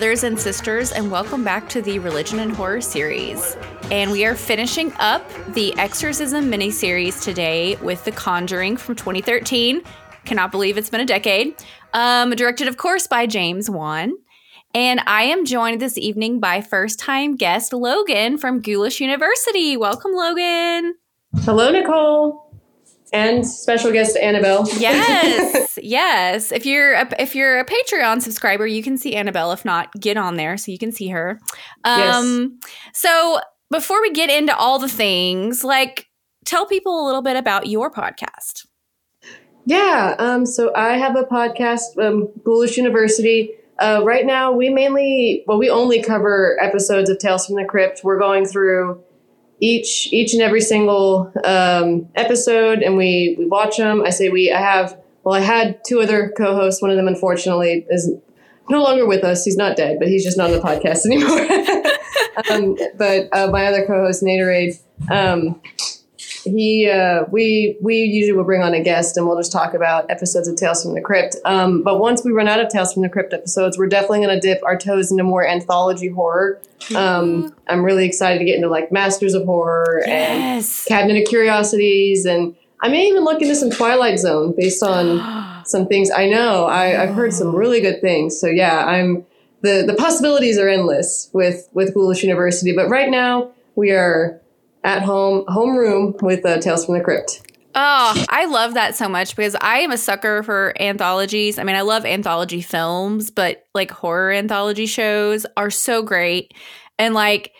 brothers and sisters, and welcome back to the Religion and Horror series. And we are finishing up the Exorcism miniseries today with The Conjuring from 2013. Cannot believe it's been a decade. Um, directed, of course, by James Wan. And I am joined this evening by first time guest Logan from Ghoulish University. Welcome, Logan. Hello, Nicole, and special guest Annabelle. Yes, yes. If you're a, if you're a Patreon subscriber, you can see Annabelle. If not, get on there so you can see her. Um, So before we get into all the things, like tell people a little bit about your podcast. Yeah. Um. So I have a podcast, um, Ghoulish University. Uh, right now, we mainly, well, we only cover episodes of Tales from the Crypt. We're going through each each and every single um, episode, and we we watch them. I say we. I have. Well, I had two other co-hosts. One of them, unfortunately, is no longer with us. He's not dead, but he's just not on the podcast anymore. um, but uh, my other co-host, Naderade, um, he uh, we we usually will bring on a guest and we'll just talk about episodes of Tales from the Crypt. Um, but once we run out of Tales from the Crypt episodes, we're definitely going to dip our toes into more anthology horror. Um, I'm really excited to get into like Masters of Horror and Cabinet of Curiosities, and I may even look into some Twilight Zone based on some things. I know I, I've heard some really good things. So yeah, I'm the the possibilities are endless with with Ghoulish University. But right now we are at home homeroom with uh, Tales from the Crypt. Oh, I love that so much because I am a sucker for anthologies. I mean, I love anthology films, but like horror anthology shows are so great. And like,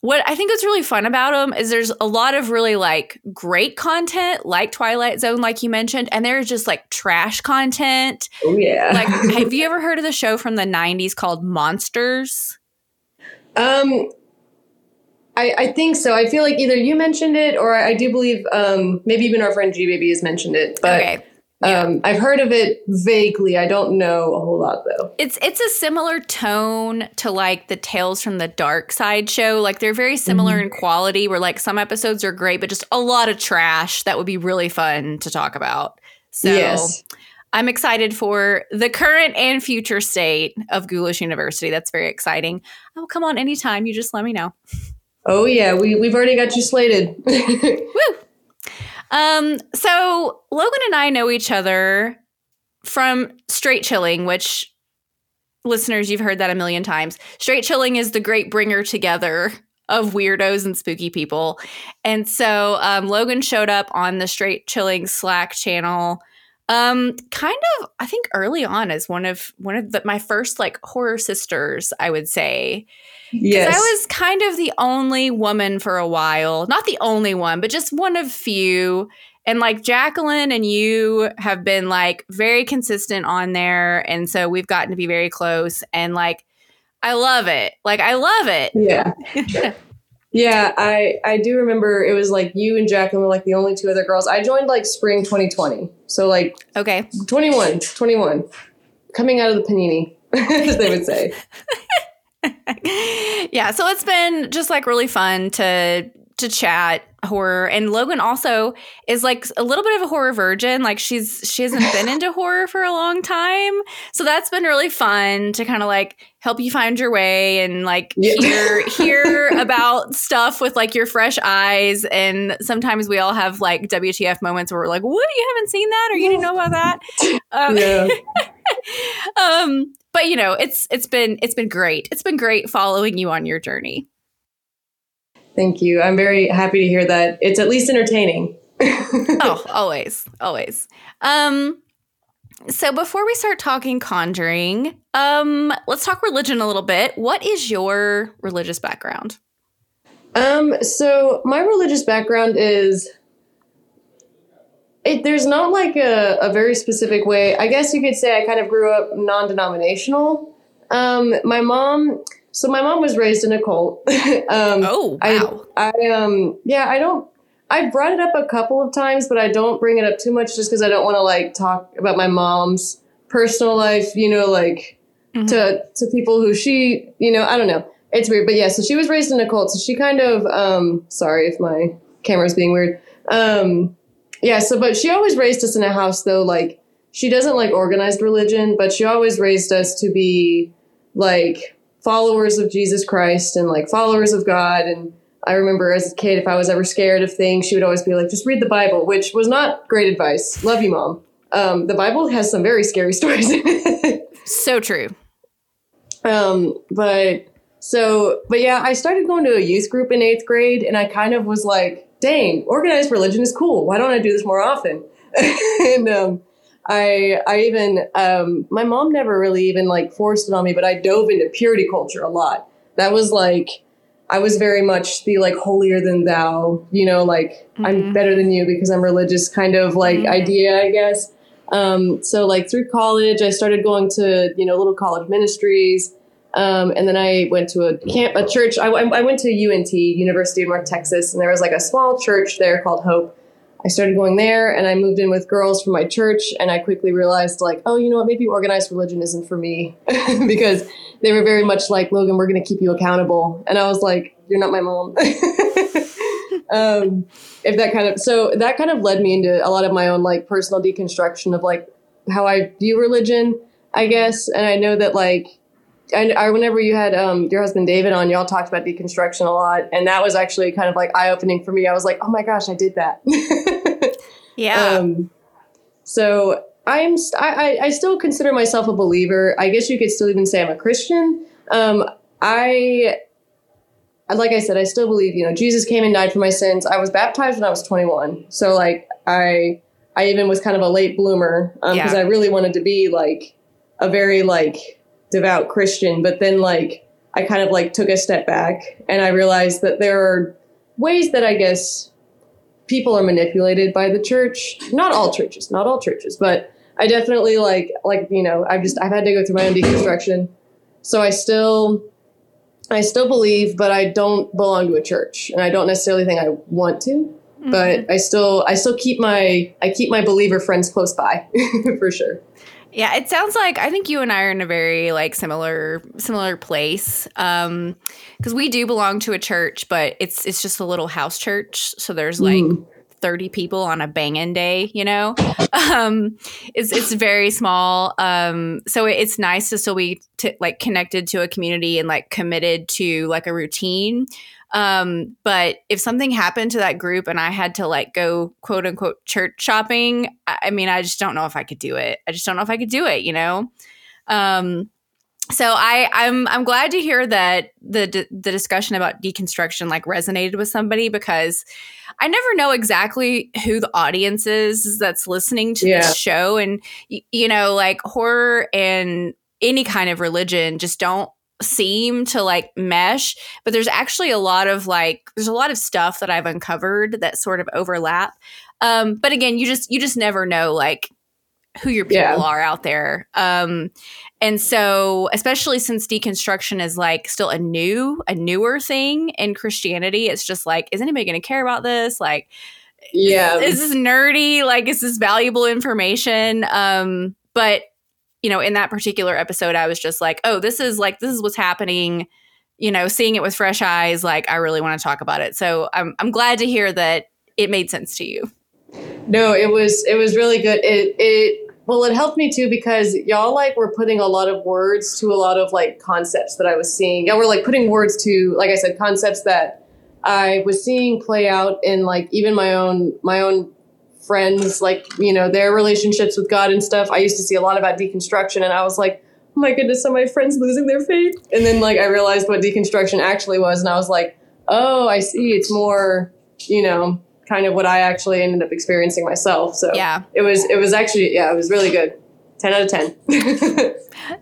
what I think is really fun about them is there's a lot of really like great content, like Twilight Zone, like you mentioned, and there's just like trash content. Oh yeah. Like, have you ever heard of the show from the 90s called Monsters? um. I, I think so. I feel like either you mentioned it or I do believe um, maybe even our friend G Baby has mentioned it. But okay. um, I've heard of it vaguely. I don't know a whole lot though. It's it's a similar tone to like the Tales from the Dark Side show. Like they're very similar in quality where like some episodes are great, but just a lot of trash that would be really fun to talk about. So Yes. I'm excited for the current and future state of Ghoulish University. That's very exciting. I will come on anytime. You just let me know. Oh yeah, we we've already got you slated. Woo! Um, so Logan and I know each other from Straight Chilling, which listeners, you've heard that a million times. Straight Chilling is the great bringer together of weirdos and spooky people. And so um, Logan showed up on the Straight Chilling Slack channel. Um, kind of, I think early on as one of one of the, my first like horror sisters, I would say. Yes. I was kind of the only woman for a while. Not the only one, but just one of few. And like Jacqueline and you have been like very consistent on there. And so we've gotten to be very close. And like, I love it. Like, I love it. Yeah. yeah, I I do remember it was like you and Jacqueline were like the only two other girls. I joined like spring 2020. So like Okay. 21, 21. Coming out of the panini, as they would say. yeah. So it's been just like really fun to to chat horror and logan also is like a little bit of a horror virgin like she's she hasn't been into horror for a long time. So that's been really fun to kind of like help you find your way and like Yeah. hear hear about stuff with like your fresh eyes. And sometimes we all have like wtf moments where we're like what? You haven't seen that? Or you didn't know about that? Um, Yeah. um but you know it's it's been it's been great. It's been great following you on your journey Thank you. I'm very happy to hear that. It's at least entertaining. oh, always, always. Um, so before we start talking conjuring, um, let's talk religion a little bit. What is your religious background? Um, so my religious background is it, there's not like a, a very specific way. I guess you could say I kind of grew up non-denominational. Um, my mom, so my mom was raised in a cult. um, Oh, wow. I, I um, yeah, I don't. I brought it up a couple of times, but I don't bring it up too much just because I don't want to like talk about my mom's personal life. You know, like to to people who she, you know, I don't know. It's weird, but yeah. So she was raised in a cult, so she kind of. Um, sorry if my camera's being weird. Um, yeah. So, but she always raised us in a house though. Like she doesn't like organized religion, but she always raised us to be like followers of Jesus Christ and like followers of God. And I remember as a kid, if I was ever scared of things, she would always be like, just read the Bible, which was not great advice. Love you, mom. Um, the Bible has some very scary stories. So true. Um, but so, but yeah, I started going to a youth group in eighth grade, and I kind of was like, "Dang, organized religion is cool. Why don't I do this more often?" and um, I, I even, um, my mom never really even like forced it on me, but I dove into purity culture a lot. That was like, I was very much the like holier than thou, you know, like I'm better than you because I'm religious kind of like idea, I guess. Um, so like through college, I started going to you know little college ministries, um, and then I went to a camp, a church. I, I went to UNT, University of North Texas, and there was like a small church there called Hope. I started going there, and I moved in with girls from my church, and I quickly realized like, oh, you know what? Maybe organized religion isn't for me because they were very much like Logan. We're going to keep you accountable, and I was like, you're not my mom. um, if that kind of so that kind of led me into a lot of my own like personal deconstruction of like how I view religion, I guess. And I know that like I, I whenever you had um, your husband David on, y'all talked about deconstruction a lot, and that was actually kind of like eye opening for me. I was like, oh my gosh, I did that. Yeah. Um, so I'm st- I, I still consider myself a believer. I guess you could still even say I'm a Christian. Um, I like I said, I still believe you know Jesus came and died for my sins. I was baptized when I was 21, so like I I even was kind of a late bloomer because Yeah. I really wanted to be like a very like devout Christian, but then like I kind of like took a step back and I realized that there are ways that I guess people are manipulated by the church. Not all churches, not all churches, but I definitely like like you know I've just I've had to go through my own deconstruction. So I still I still believe, but I don't belong to a church, and I don't necessarily think I want to. But mm-hmm. I still I still keep my I keep my believer friends close by for sure. Yeah, it sounds like I think you and I are in a very like similar similar place. Um cuz we do belong to a church, but it's it's just a little house church, so there's like 30 people on a banging day, you know. Um it's it's very small. Um so it, it's nice to still be t- like connected to a community and like committed to like a routine. Um but if something happened to that group and I had to like go quote unquote church shopping, I, I mean I just don't know if I could do it. I just don't know if I could do it, you know. Um so I I'm I'm glad to hear that the the discussion about deconstruction like resonated with somebody because I never know exactly who the audience is that's listening to Yeah. this show and you know like horror and any kind of religion just don't seem to like mesh but there's actually a lot of like there's a lot of stuff that I've uncovered that sort of overlap um but again you just you just never know like who your people Yeah. are out there um and so, especially since deconstruction is like still a new, a newer thing in Christianity, it's just like, is anybody going to care about this? Like, Yeah, is this nerdy? Like, is this valuable information? Um, but you know, in that particular episode, I was just like, oh, this is like, this is what's happening. You know, seeing it with fresh eyes, like I really want to talk about it. So I'm I'm glad to hear that it made sense to you. No, it was it was really good. It it well, it helped me too because y'all like were putting a lot of words to a lot of like concepts that I was seeing. Y'all were like putting words to, like I said, concepts that I was seeing play out in like even my own my own friends, like you know their relationships with God and stuff. I used to see a lot about deconstruction, and I was like, oh my goodness, are my friends losing their faith? And then like I realized what deconstruction actually was, and I was like, oh, I see. It's more, you know, kind of what I actually ended up experiencing myself. So Yeah. it was it was actually yeah, it was really good. 10 out of 10.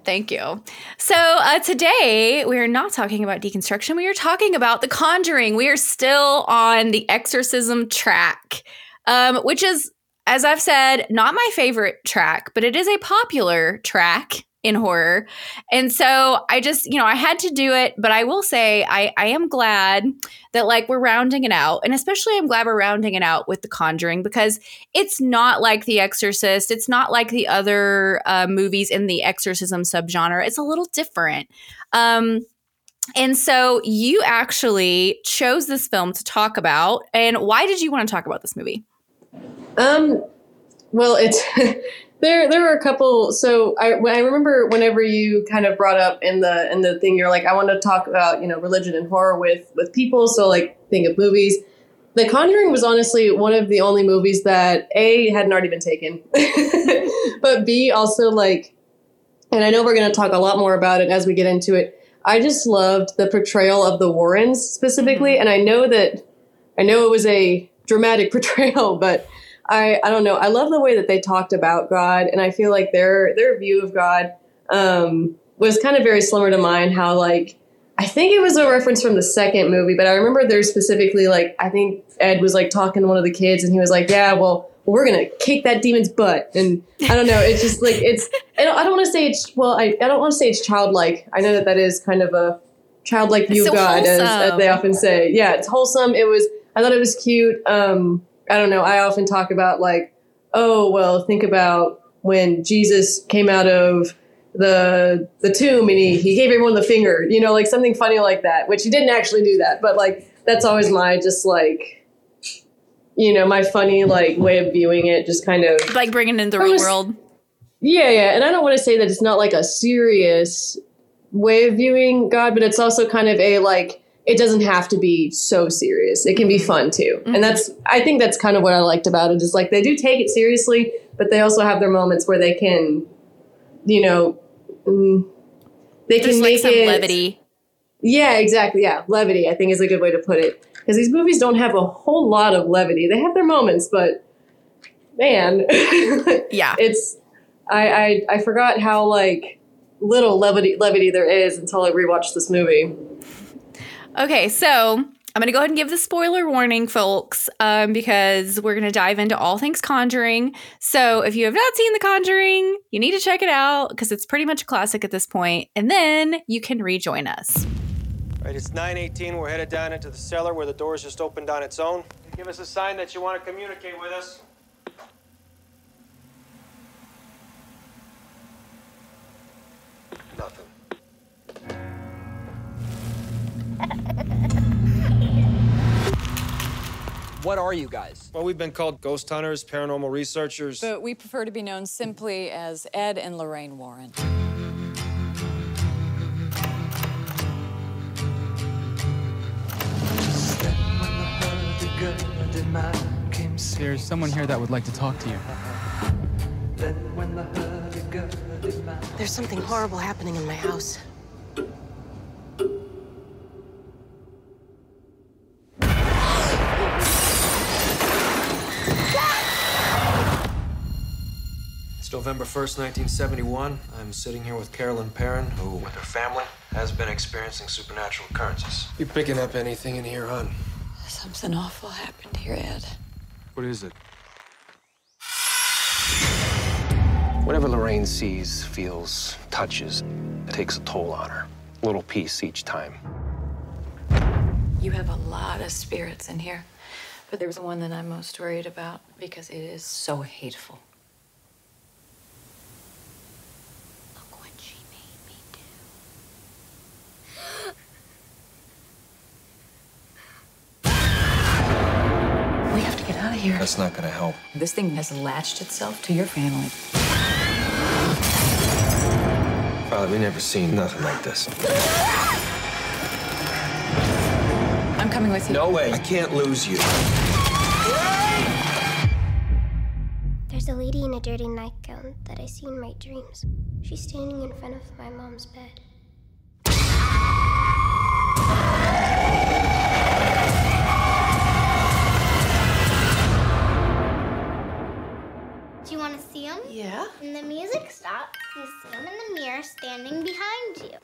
Thank you. So uh, today we are not talking about deconstruction. We are talking about The Conjuring. We are still on the exorcism track, um, which is, as I've said, not my favorite track, but it is a popular track in horror. And so I just, you know, I had to do it, but I will say I, I am glad that like we're rounding it out. And especially I'm glad we're rounding it out with The Conjuring because it's not like The Exorcist. It's not like the other uh, movies in the exorcism subgenre. It's a little different. Um, and so you actually chose this film to talk about. And why did you want to talk about this movie? Um, well, it's there. There were a couple. So I, I remember whenever you kind of brought up in the in the thing, you're like, I want to talk about you know religion and horror with with people. So like think of movies. The Conjuring was honestly one of the only movies that a hadn't already been taken, but b also like, and I know we're going to talk a lot more about it as we get into it. I just loved the portrayal of the Warrens specifically, and I know that I know it was a dramatic portrayal, but I I don't know. I love the way that they talked about God, and I feel like their their view of God um, was kind of very similar to mine. How like I think it was a reference from the second movie, but I remember there specifically like I think Ed was like talking to one of the kids, and he was like, "Yeah, well." We're gonna kick that demon's butt, and I don't know. It's just like it's. I don't, don't want to say it's. Well, I, I don't want to say it's childlike. I know that that is kind of a childlike view so of God, as, as they often say. Yeah, it's wholesome. It was. I thought it was cute. Um, I don't know. I often talk about like, oh well, think about when Jesus came out of the the tomb and he, he gave everyone the finger, you know, like something funny like that, which he didn't actually do that, but like that's always my just like you know, my funny like way of viewing it, just kind of Like bringing it in the real world. yeah, yeah. And I don't want to say that it's not like a serious way of viewing God, but it's also kind of a like it doesn't have to be so serious. It can be fun too. And that's I think that's kind of what I liked about it is like they do take it seriously, but they also have their moments where they can you know mm, they There's can like make some it levity. yeah, exactly. Yeah, levity. I think is a good way to put it because these movies don't have a whole lot of levity. They have their moments, but man, Yeah. it's I, I I forgot how like little levity levity there is until I rewatched this movie. Okay, so I'm going to go ahead and give the spoiler warning, folks, um, because we're going to dive into all things Conjuring. So if you have not seen The Conjuring, you need to check it out because it's pretty much a classic at this point, and then you can rejoin us. Right, it's 918. We're headed down into the cellar where the doors just opened on its own. Give us a sign that you want to communicate with us. What are you guys? Well, we've been called ghost hunters, paranormal researchers. But we prefer to be known simply as Ed and Lorraine Warren. There's someone here that would like to talk to you. There's something horrible happening in my house. November 1st, 1971. I'm sitting here with Carolyn Perron, who, with her family, has been experiencing supernatural occurrences. You picking up anything in here, hon? Something awful happened here, Ed. What is it? Whatever Lorraine sees, feels, touches, it takes a toll on her. A little piece each time. You have a lot of spirits in here, but there's one that I'm most worried about because it is so hateful. Look what she made me do. We have to get out of here. That's not gonna help. This thing has latched itself to your family. Father, we never seen nothing like this. I'm coming with you. No way. I can't lose you. There's a lady in a dirty nightgown that I see in my dreams. She's standing in front of my mom's bed. See him? him. Yeah? When the music stops, you see him in the mirror standing behind you.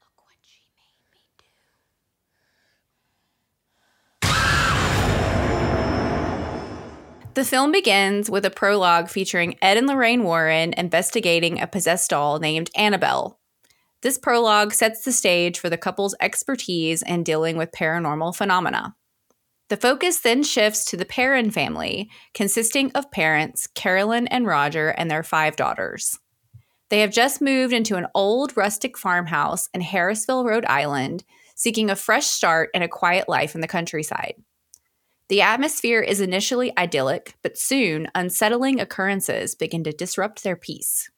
Look what she made me do. The film begins with a prologue featuring Ed and Lorraine Warren investigating a possessed doll named Annabelle. This prologue sets the stage for the couple's expertise in dealing with paranormal phenomena. The focus then shifts to the Perron family, consisting of parents Carolyn and Roger and their five daughters. They have just moved into an old rustic farmhouse in Harrisville, Rhode Island, seeking a fresh start and a quiet life in the countryside. The atmosphere is initially idyllic, but soon unsettling occurrences begin to disrupt their peace.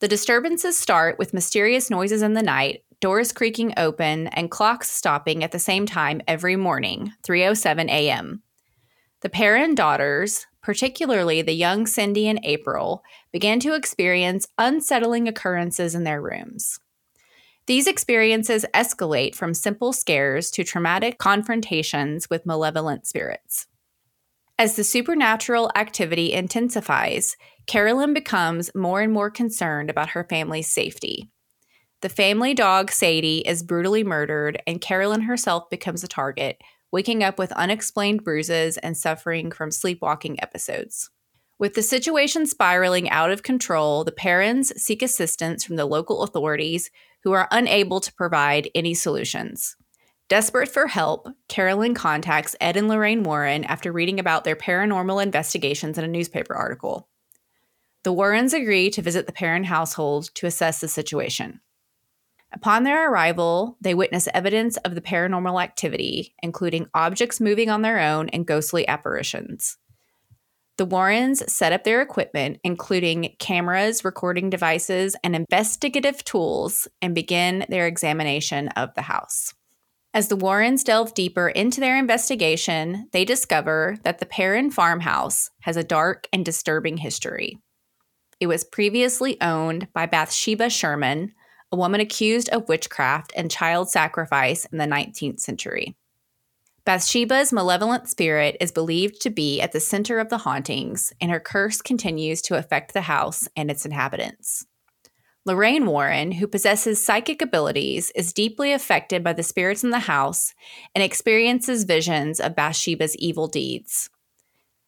The disturbances start with mysterious noises in the night, doors creaking open, and clocks stopping at the same time every morning, 3:07 a.m. The Perron daughters, particularly the young Cindy and April, began to experience unsettling occurrences in their rooms. These experiences escalate from simple scares to traumatic confrontations with malevolent spirits. As the supernatural activity intensifies, Carolyn becomes more and more concerned about her family's safety. The family dog, Sadie, is brutally murdered, and Carolyn herself becomes a target, waking up with unexplained bruises and suffering from sleepwalking episodes. With the situation spiraling out of control, the parents seek assistance from the local authorities who are unable to provide any solutions. Desperate for help, Carolyn contacts Ed and Lorraine Warren after reading about their paranormal investigations in a newspaper article. The Warrens agree to visit the Perron household to assess the situation. Upon their arrival, they witness evidence of the paranormal activity, including objects moving on their own and ghostly apparitions. The Warrens set up their equipment, including cameras, recording devices, and investigative tools, and begin their examination of the house. As the Warrens delve deeper into their investigation, they discover that the Perron farmhouse has a dark and disturbing history. It was previously owned by Bathsheba Sherman, a woman accused of witchcraft and child sacrifice in the 19th century. Bathsheba's malevolent spirit is believed to be at the center of the hauntings, and her curse continues to affect the house and its inhabitants. Lorraine Warren, who possesses psychic abilities, is deeply affected by the spirits in the house and experiences visions of Bathsheba's evil deeds.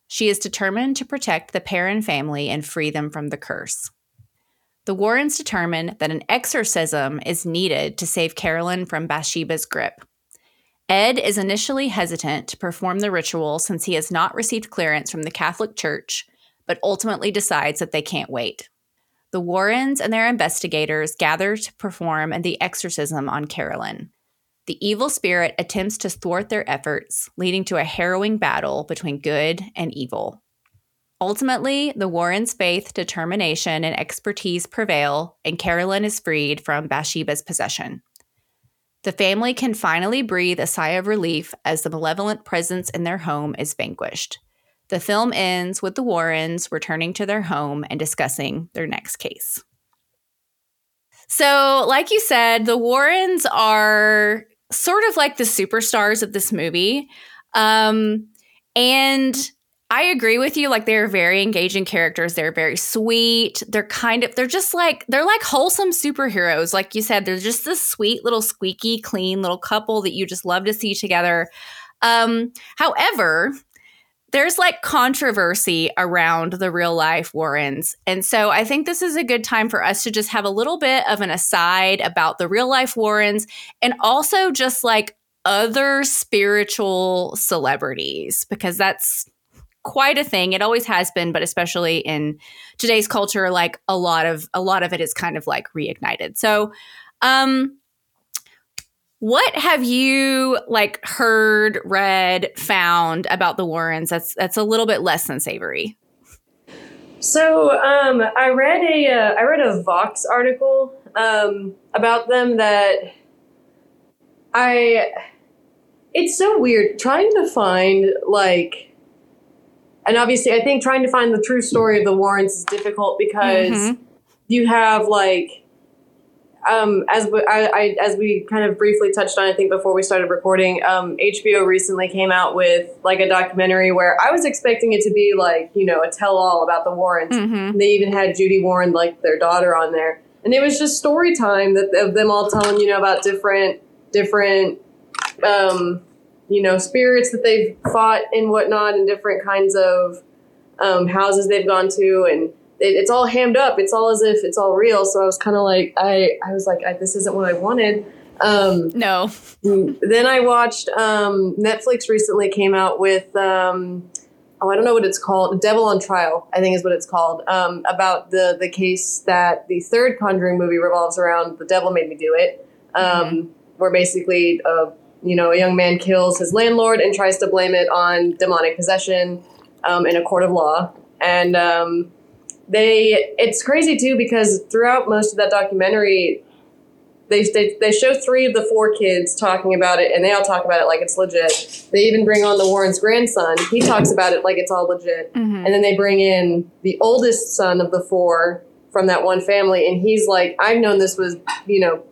She is determined to protect the Perron family and free them from the curse. The Warrens determine that an exorcism is needed to save Carolyn from Bathsheba's grip. Ed is initially hesitant to perform the ritual since he has not received clearance from the Catholic Church, but ultimately decides that they can't wait. The Warrens and their investigators gather to perform the exorcism on Carolyn. The evil spirit attempts to thwart their efforts, leading to a harrowing battle between good and evil. Ultimately, the Warrens' faith, determination, and expertise prevail, and Carolyn is freed from Bathsheba's possession. The family can finally breathe a sigh of relief as the malevolent presence in their home is vanquished. The film ends with the Warrens returning to their home and discussing their next case. So, like you said, the Warrens are sort of like the superstars of this movie. Um, and I agree with you. Like they're very engaging characters. They're very sweet. They're kind of, they're just like, they're like wholesome superheroes. Like you said, they're just this sweet little squeaky clean little couple that you just love to see together. Um, however, there's like controversy around the real life Warrens. And so I think this is a good time for us to just have a little bit of an aside about the real life Warrens and also just like other spiritual celebrities because that's quite a thing. It always has been, but especially in today's culture, like a lot of a lot of it is kind of like reignited. So, um, what have you like heard, read, found about the Warrens? That's that's a little bit less than savory. So um, I read a uh, I read a Vox article um, about them that I. It's so weird trying to find like, and obviously I think trying to find the true story of the Warrens is difficult because Mhm. you have like um, as we, I, I, as we kind of briefly touched on, I think before we started recording, um, HBO recently came out with like a documentary where I was expecting it to be like you know a tell-all about the Warrens. Mhm. They even had Judy Warren, like their daughter, on there, and it was just story time that of them all telling you know about different different um, you know spirits that they've fought and whatnot, and different kinds of um, houses they've gone to, and it, it's all hammed up. It's all as if it's all real. So I was kind of like, I, I was like, I, this isn't what I wanted. Um, no. Then I watched um, Netflix recently came out with, um, oh, I don't know what it's called, Devil on Trial, I think is what it's called, um, about the the case that the third Conjuring movie revolves around. The Devil made me do it, um, where basically, uh, you know, a young man kills his landlord and tries to blame it on demonic possession um, in a court of law, and um, they it's crazy too because throughout most of that documentary they, they they show three of the four kids talking about it and they all talk about it like it's legit. They even bring on the warren's grandson. He talks about it like it's all legit. Mhm. and then they bring in the oldest son of the four from that one family and he's like i've known this was you know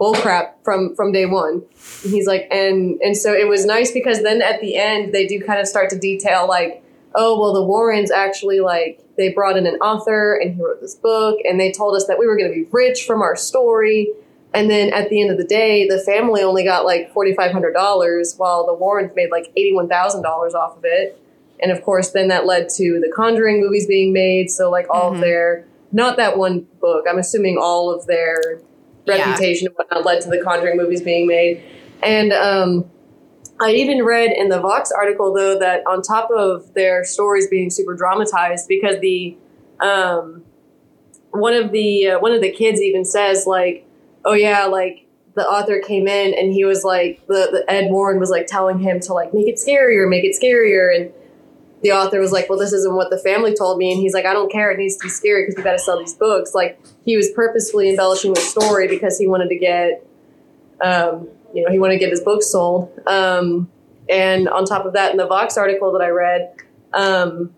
bullcrap from from day one. And he's like and and so it was nice because then at the end they do kind of start to detail like oh well the warrens actually like they brought in an author and he wrote this book and they told us that we were going to be rich from our story. And then at the end of the day the family only got like $4500 while the warrens made like $81000 off of it. And of course then that led to the conjuring movies being made. So like all of mm-hmm. their not that one book i'm assuming all of their Yeah. reputation and whatnot led to the conjuring movies being made and um I even read in the Vox article though that on top of their stories being super dramatized, because the um, one of the uh, one of the kids even says like, "Oh yeah, like the author came in and he was like the, the Ed Warren was like telling him to like make it scarier, make it scarier," and the author was like, "Well, this isn't what the family told me," and he's like, "I don't care. It needs to be scary because we got to sell these books." Like he was purposefully embellishing the story because he wanted to get um, you know, he wanted to get his books sold. Um, and on top of that, in the Vox article that I read, um,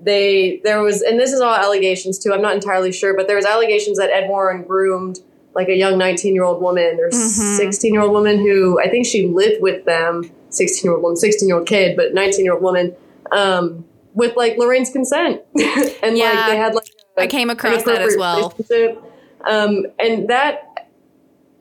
they there was, and this is all allegations too. I'm not entirely sure, but there was allegations that Ed Warren groomed like a young 19 year old woman or Mhm. 16 year old woman who I think she lived with them. 16 year old woman, 16 year old kid, but 19 year old woman. Um, with like Lorraine's consent, and Yeah. like they had like I came across that as well. Um, and that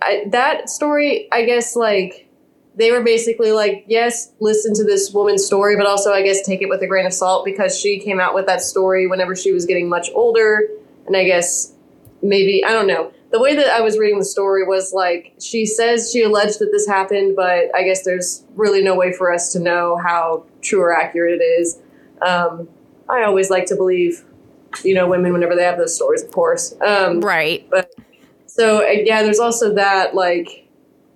I, that story, I guess, like they were basically like, yes, listen to this woman's story, but also, I guess, take it with a grain of salt because she came out with that story whenever she was getting much older, and I guess maybe I don't know. The way that I was reading the story was like she says she alleged that this happened, but I guess there's really no way for us to know how true or accurate it is. Um, I always like to believe, you know, women whenever they have those stories, of course. Um, right. But so yeah, there's also that like,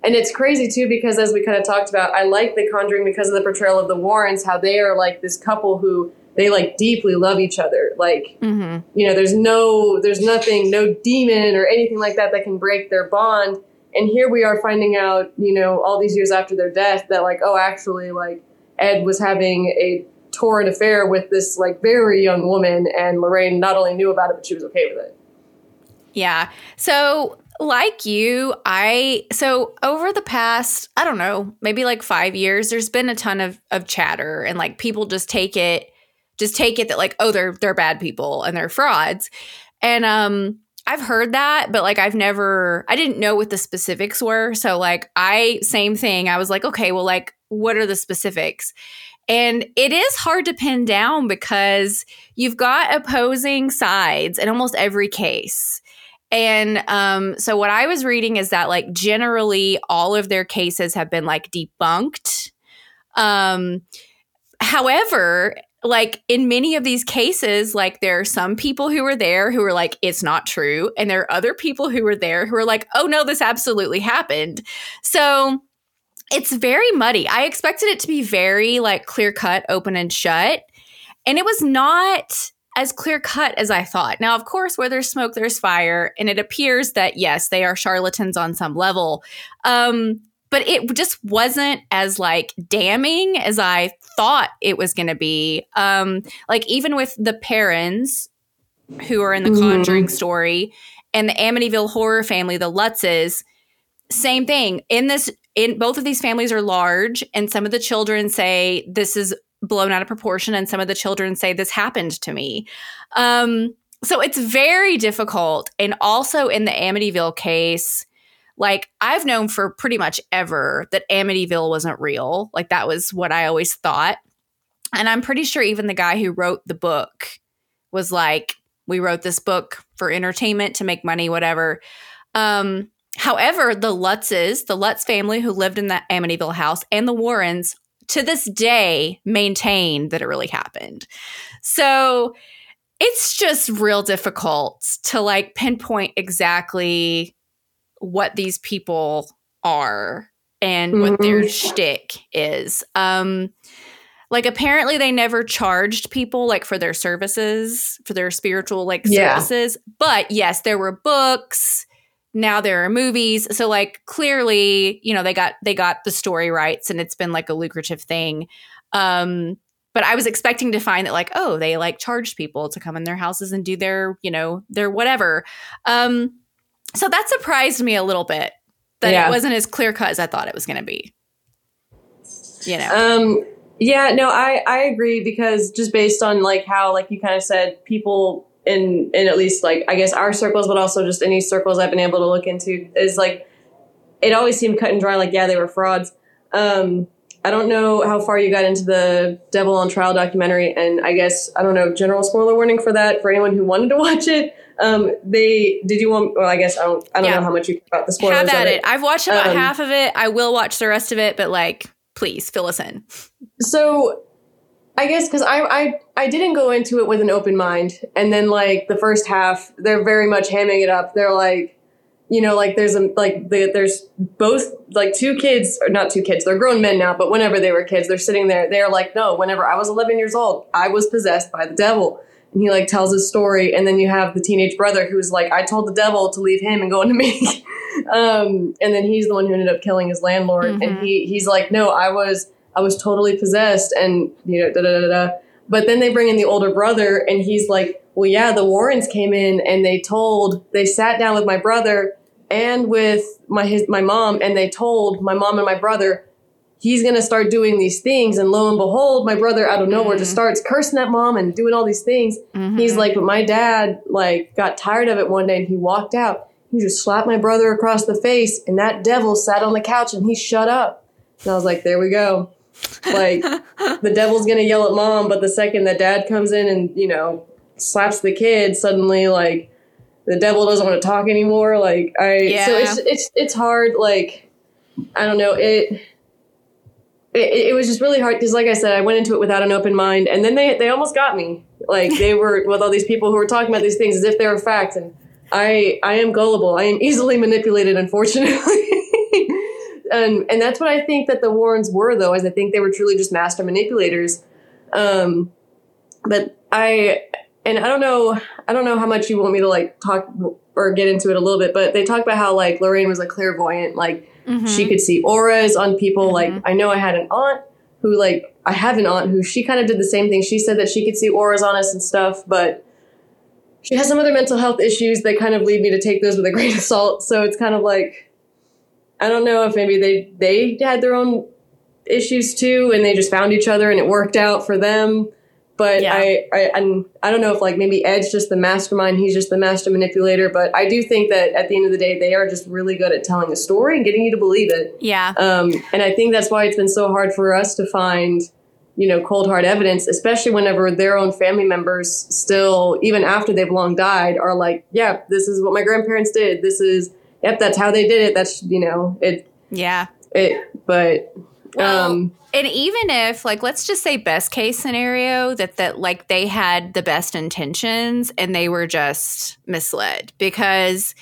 and it's crazy too because as we kind of talked about, I like The Conjuring because of the portrayal of the Warrens, how they are like this couple who they like deeply love each other. Like, Mm-hmm. you know, there's no, there's nothing, no demon or anything like that that can break their bond. And here we are finding out, you know, all these years after their death that like, oh, actually, like Ed was having a torrid affair with this like very young woman, and Lorraine not only knew about it, but she was okay with it. Yeah. So, like you, I so over the past, I don't know, maybe like 5 years, there's been a ton of of chatter and like people just take it just take it that like oh they're they're bad people and they're frauds. And um I've heard that, but like I've never I didn't know what the specifics were. So like I same thing. I was like, okay, well like what are the specifics? And it is hard to pin down because you've got opposing sides in almost every case. And um, so what I was reading is that like generally all of their cases have been like debunked. Um, however, like in many of these cases, like there are some people who are there who are like, it's not true. And there are other people who are there who are like, oh no, this absolutely happened. So it's very muddy. I expected it to be very like clear cut, open and shut. And it was not as clear cut as I thought. Now, of course, where there's smoke, there's fire. And it appears that, yes, they are charlatans on some level. Um, but it just wasn't as like damning as I thought it was going to be. Um, like even with the parents who are in the Mhm. Conjuring story, and the Amityville horror family, the Lutzes, same thing. In this, in both of these families are large, and some of the children say this is blown out of proportion, and some of the children say this happened to me. Um, so it's very difficult. And also in the Amityville case, like I've known for pretty much ever that Amityville wasn't real. Like that was what I always thought. And I'm pretty sure even the guy who wrote the book was like, we wrote this book for entertainment to make money, whatever. Um, however, the Lutzes, the Lutz family who lived in the Amityville house, and the Warrens to this day maintain that it really happened. So it's just real difficult to like pinpoint exactly what these people are and mm-hmm. what their shtick is. Um, like apparently they never charged people like for their services, for their spiritual like yeah. services. But yes, there were books. Now there are movies. So like clearly, you know, they got they got the story rights and it's been like a lucrative thing. Um, but I was expecting to find that like, oh, they like charged people to come in their houses and do their, you know, their whatever. Um, so that surprised me a little bit that yeah. it wasn't as clear cut as I thought it was going to be. You know. Um yeah, no, I I agree because just based on like how like you kind of said people in in at least like I guess our circles but also just any circles I've been able to look into is like it always seemed cut and dry like yeah, they were frauds. Um I don't know how far you got into the Devil on Trial documentary, and I guess I don't know. General spoiler warning for that for anyone who wanted to watch it. Um, they did you want? Well, I guess I don't. I don't yeah. know how much you about the spoilers. Have at it. it. I've watched about um, half of it. I will watch the rest of it, but like, please fill us in. So, I guess because I, I I didn't go into it with an open mind, and then like the first half, they're very much hamming it up. They're like you know, like there's a like the, there's both like two kids or not two kids, they're grown men now, but whenever they were kids, they're sitting there. They're like, no, whenever I was 11 years old, I was possessed by the devil. And he like tells his story, and then you have the teenage brother who's like, I told the devil to leave him and go into me. um, and then he's the one who ended up killing his landlord, mm-hmm. and he he's like, no, I was I was totally possessed, and you know, da da da da. But then they bring in the older brother, and he's like, well, yeah, the Warrens came in and they told, they sat down with my brother and with my his, my mom, and they told my mom and my brother he's gonna start doing these things. And lo and behold, my brother out of nowhere mm-hmm. just starts cursing at mom and doing all these things. Mm-hmm. He's like, but my dad like got tired of it one day and he walked out. He just slapped my brother across the face, and that devil sat on the couch and he shut up. And I was like, there we go. Like the devil's gonna yell at mom, but the second that dad comes in and you know slaps the kid, suddenly like the devil doesn't want to talk anymore. Like I, yeah. so it's it's it's hard. Like I don't know it. It, it was just really hard because, like I said, I went into it without an open mind, and then they they almost got me. Like they were with all these people who were talking about these things as if they were facts, and I I am gullible. I am easily manipulated, unfortunately. and and that's what I think that the Warrens were, though, is I think they were truly just master manipulators. Um, but I and I don't know, I don't know how much you want me to like talk or get into it a little bit, but they talk about how like Lorraine was a clairvoyant, like mm-hmm. she could see auras on people. Mm-hmm. Like I know I had an aunt who like I have an aunt who she kind of did the same thing. She said that she could see auras on us and stuff, but she has some other mental health issues that kind of lead me to take those with a grain of salt. So it's kind of like I don't know if maybe they they had their own issues too and they just found each other and it worked out for them but yeah. I, I and I don't know if like maybe Ed's just the mastermind, he's just the master manipulator, but I do think that at the end of the day, they are just really good at telling a story and getting you to believe it. Yeah. Um, and I think that's why it's been so hard for us to find, you know, cold hard evidence, especially whenever their own family members still, even after they've long died, are like, yeah, this is what my grandparents did. This is, yep, that's how they did it. That's, you know, it. Yeah. It, but well, um, and even if like let's just say best case scenario that that like they had the best intentions and they were just misled because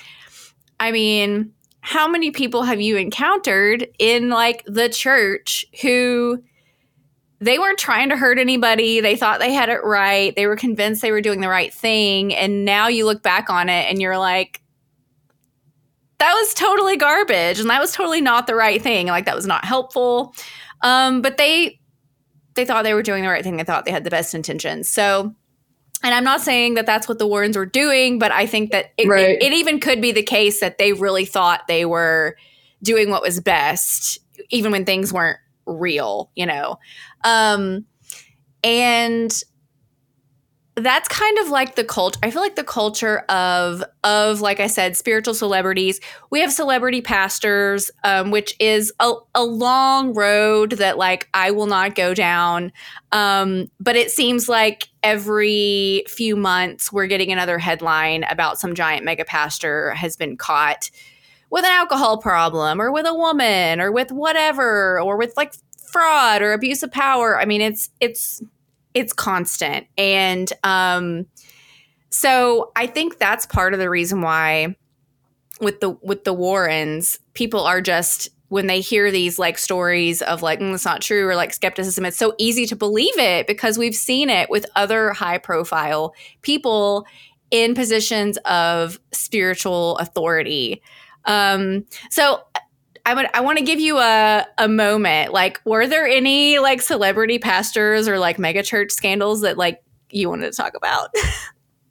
I mean, how many people have you encountered in like the church who they weren't trying to hurt anybody. They thought they had it right. They were convinced they were doing the right thing. And now you look back on it and you're like, that was totally garbage and that was totally not the right thing like that was not helpful um, but they they thought they were doing the right thing they thought they had the best intentions so and I'm not saying that that's what the Warrens were doing, but I think that it, Right. it, it even could be the case that they really thought they were doing what was best, even when things weren't real, you know. Um, and that's kind of like the culture. I feel like the culture of of like I said, spiritual celebrities. We have celebrity pastors, um, which is a, a long road that like I will not go down. Um, but it seems like every few months we're getting another headline about some giant mega pastor has been caught with an alcohol problem or with a woman or with whatever or with like fraud or abuse of power. I mean, it's it's it's constant. And um so I think that's part of the reason why with the with the Warrens, people are just when they hear these like stories of like mm, it's not true or like skepticism, it's so easy to believe it because we've seen it with other high profile people in positions of spiritual authority. Um, so I would I want to give you a a moment. Like, were there any like celebrity pastors or like megachurch scandals that like you wanted to talk about?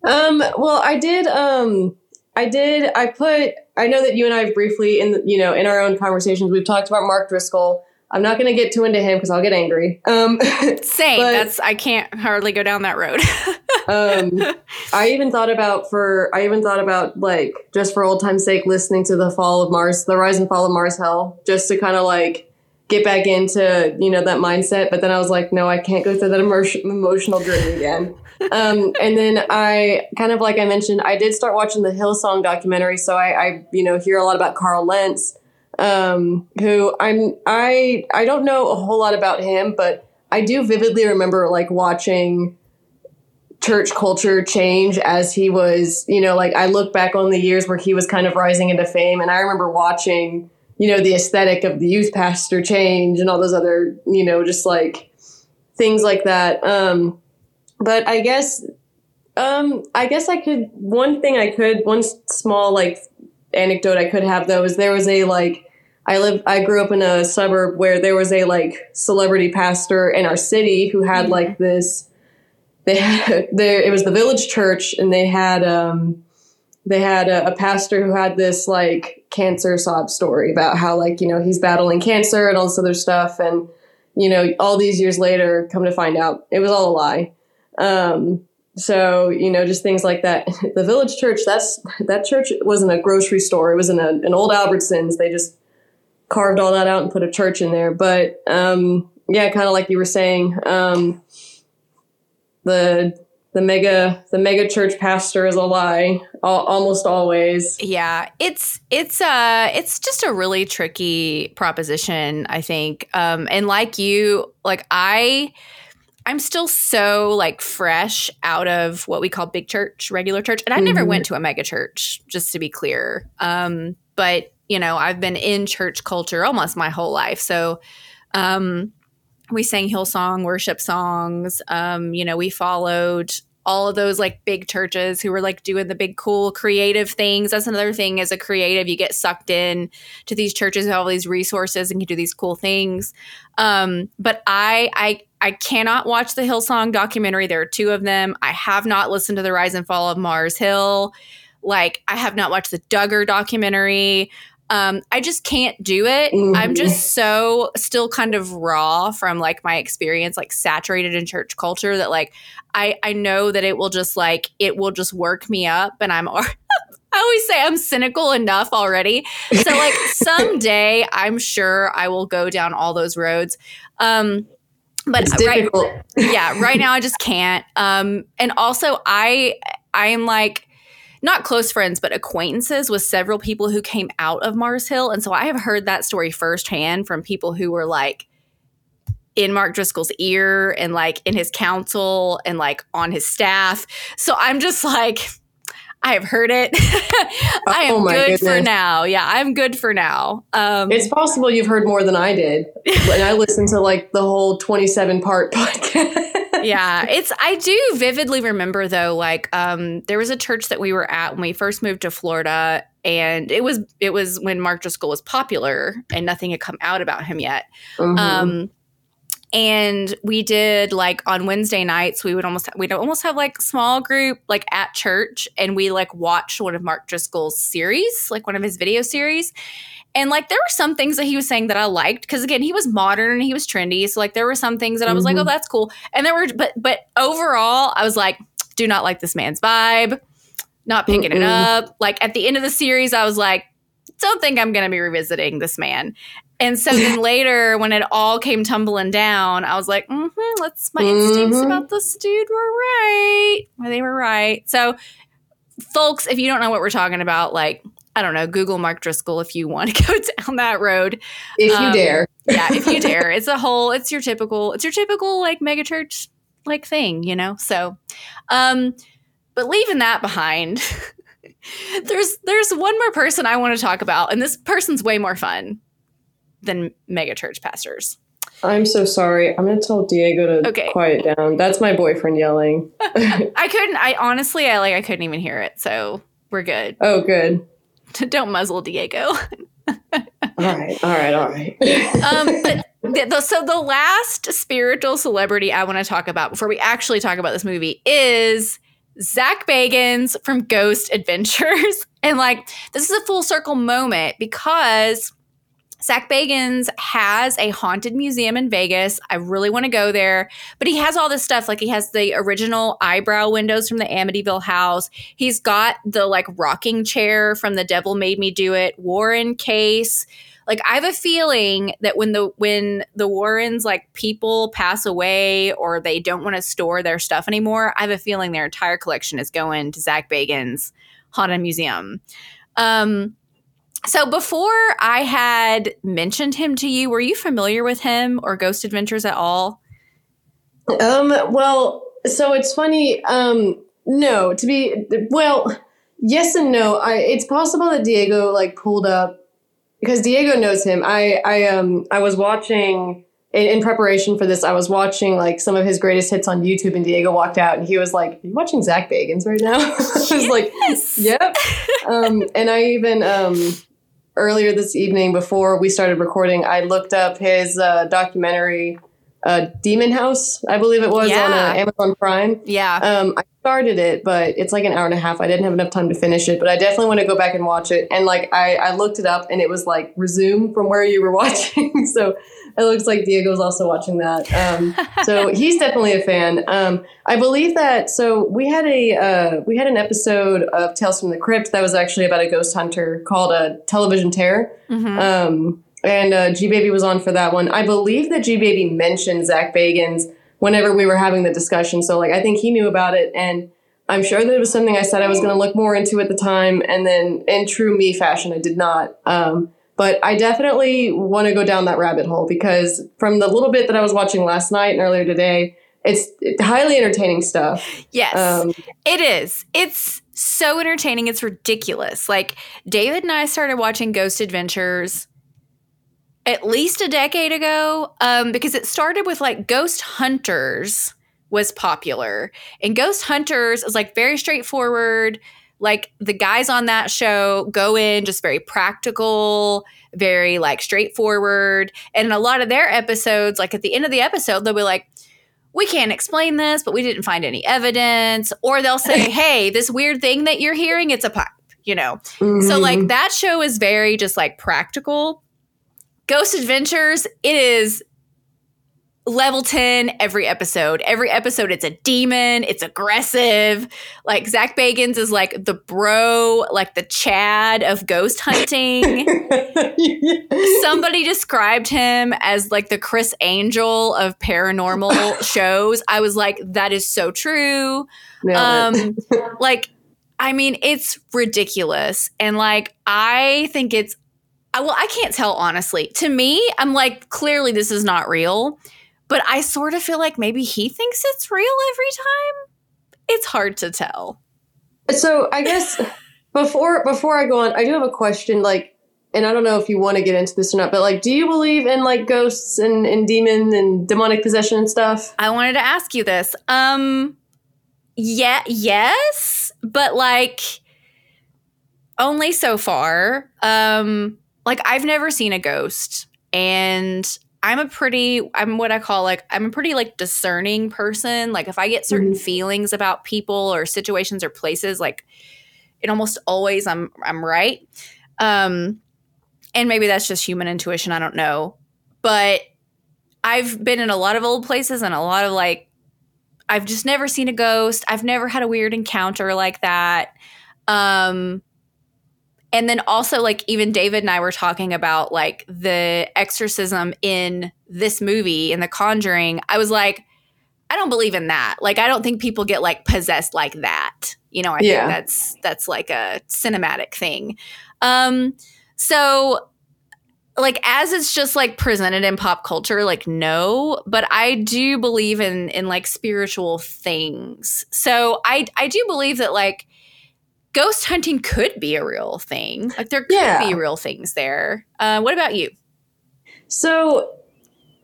Um, well, I did. Um, I did. I put. I know that you and I have briefly in the, you know in our own conversations we've talked about Mark Driscoll. I'm not going to get too into him because I'll get angry. Um, Same. But- That's I can't hardly go down that road. um, I even thought about for. I even thought about like just for old time's sake, listening to the fall of Mars, the rise and fall of Mars Hill, just to kind of like get back into you know that mindset. But then I was like, no, I can't go through that emotion, emotional journey again. um, and then I kind of like I mentioned, I did start watching the Hillsong documentary, so I, I you know hear a lot about Carl Lentz, um, who I'm I I don't know a whole lot about him, but I do vividly remember like watching church culture change as he was, you know, like I look back on the years where he was kind of rising into fame, and I remember watching, you know, the aesthetic of the youth pastor change and all those other, you know, just like things like that. Um, but I guess, um, I guess I could. One thing I could, one small like anecdote I could have though is there was a like. I live. I grew up in a suburb where there was a like celebrity pastor in our city who had like this they had there it was the village church and they had um they had a, a pastor who had this like cancer sob story about how like you know he's battling cancer and all this other stuff and you know all these years later come to find out it was all a lie. Um so you know just things like that. The village church that's that church wasn't a grocery store. It was in a, an old albertsons. They just carved all that out and put a church in there. But um yeah kind of like you were saying um the the mega the mega church pastor is a lie al- almost always yeah, it's it's uh it's just a really tricky proposition, I think. Um and like you, like I I'm still so like fresh out of what we call big church, regular church. And I never Mhm. went to a mega church, just to be clear. Um, but you know, I've been in church culture almost my whole life. So um we sang Hillsong worship songs. Um, you know, we followed all of those like big churches who were like doing the big cool creative things. That's another thing as a creative, you get sucked in to these churches who have all these resources and can do these cool things. Um, but I I I cannot watch the Hillsong documentary. There are two of them. I have not listened to the Rise and Fall of Mars Hill. Like I have not watched the Duggar documentary. Um, I just can't do it. Mhm. I'm just so still kind of raw from like my experience, like saturated in church culture that like I I know that it will just like it will just work me up, and I'm. I always say I'm cynical enough already. So like someday I'm sure I will go down all those roads. Um but it's right yeah right now i just can't um and also i i am like not close friends but acquaintances with several people who came out of mars hill. And so i have heard that story firsthand from people who were like in mark driscoll's ear and like in his counsel and like on his staff. So i'm just like i have heard it. I am Oh good for now. Yeah i'm good for now. Um it's possible you've heard more than i did. And i listened to like the whole 27 part podcast. Yeah it's i do vividly remember though like um there was a church that we were at when we first moved to florida and it was it was when mark driscoll was popular and nothing had come out about him yet. Mhm. um and we did like on Wednesday nights we would almost we'd almost have like small group like at church and we like watched one of Mark Driscoll's series, like one of his video series. And like there were some things that he was saying that I liked because again he was modern and he was trendy. So like there were some things that I was like, Mhm. oh that's cool. And there were but but overall I was like, do not like this man's vibe, not picking it Mm-mm. up. Like at the end of the series, I was like, don't think I'm gonna be revisiting this man. And so then later, when it all came tumbling down, I was like, mm-hmm, let's my instincts Mhm. about this dude were right. Well, They were right. So, folks, if you don't know what we're talking about, like, I don't know, Google Mark Driscoll if you want to go down that road. If you Um, dare. Yeah, if you dare. It's a whole, it's your typical, it's your typical like megachurch like thing, you know? So, um, but leaving that behind, there's there's one more person I want to talk about, and this person's way more fun than megachurch pastors. I'm so sorry. I'm gonna tell Diego to Okay. quiet down. That's my boyfriend yelling. I couldn't. I honestly, I like, I couldn't even hear it. So we're good. oh, good. Don't muzzle Diego. All right, all right, all right. um, but the, the, so the last spiritual celebrity I want to talk about before we actually talk about this movie is Zach Bagans from Ghost Adventures, and like this is a full circle moment because Zach Bagans has a haunted museum in Vegas. I really want to go there, but he has all this stuff. Like he has the original eyebrow windows from the Amityville house. He's got the like rocking chair from The Devil Made Me Do It Warren case. Like I have a feeling that when the when the Warrens like people pass away or they don't want to store their stuff anymore, I have a feeling their entire collection is going to Zach Bagans Haunted Museum. Um so before I had mentioned him to you, were you familiar with him or Ghost Adventures at all? Um, well, so it's funny. Um, no, to be well, yes and no. I it's possible that Diego like pulled up because Diego knows him. I I um I was watching in, in preparation for this. I was watching like some of his greatest hits on YouTube, and Diego walked out, and he was like, "Are you watching Zach Bagans right now?" I was like, "Yep." um, and I even um earlier this evening before we started recording, I looked up his uh, documentary, uh, Demon House, I believe it was on uh, Amazon Prime. Yeah. Um, I started it, but it's like an hour and a half. I didn't have enough time to finish it, but I definitely want to go back and watch it. And like I, I looked it up, and it was like resume from where you were watching. so it looks like Diego's also watching that. Um, so he's definitely a fan. Um, I believe that. So we had a uh, we had an episode of Tales from the Crypt that was actually about a ghost hunter called a Television Terror. Mhm. Um, and uh, G Baby was on for that one. I believe that G Baby mentioned Zach Bagans whenever we were having the discussion. So like I think he knew about it, and I'm sure that it was something I said I was going to look more into at the time. And then in true me fashion, I did not. Um, but I definitely want to go down that rabbit hole because from the little bit that I was watching last night and earlier today, it's highly entertaining stuff. Yes, Um, it is. It's so entertaining. It's ridiculous. Like David and I started watching Ghost Adventures at least a decade ago um, because it started with like Ghost Hunters was popular, and Ghost Hunters is like very straightforward. Like the guys on that show go in just very practical, very like straightforward. And in a lot of their episodes, like at the end of the episode, they'll be like, we can't explain this, but we didn't find any evidence. Or they'll say, hey, this weird thing that you're hearing, it's a pipe, you know? So, mhm. like, that show is very just like practical. Ghost Adventures, it is level 10 every episode. Every episode, it's a demon, it's aggressive. Like, Zach Bagans is like the bro, like the Chad of ghost hunting. Somebody described him as like the Criss Angel of paranormal shows. I was like, that is so true. Um, like, I mean, it's ridiculous. And like, I think it's, I, well, I can't tell honestly. To me, I'm like, clearly this is not real. But I sort of feel like maybe he thinks it's real every time. It's hard to tell. So I guess before before I go on, I do have a question. Like, and I don't know if you want to get into this or not, but like, do you believe in like ghosts and and demon and demonic possession and stuff? I wanted to ask you this. Um yeah, yes, but like only so far. Um like I've never seen a ghost and I'm a pretty I'm what I call like I'm a pretty like discerning person. Like if I get certain Mhm. feelings about people or situations or places, like it almost always I'm I'm right. Um and maybe that's just human intuition, I don't know. But I've been in a lot of old places and a lot of like I've just never seen a ghost. I've never had a weird encounter like that. Um and then also like even David and I were talking about like the exorcism in this movie in The Conjuring. I was like I don't believe in that. Like I don't think people get like possessed like that. You know, I Yeah. think that's that's like a cinematic thing. Um so like as it's just like presented in pop culture like no but i do believe in in like spiritual things so i i do believe that like ghost hunting could be a real thing like there could Yeah. be real things there uh what about you So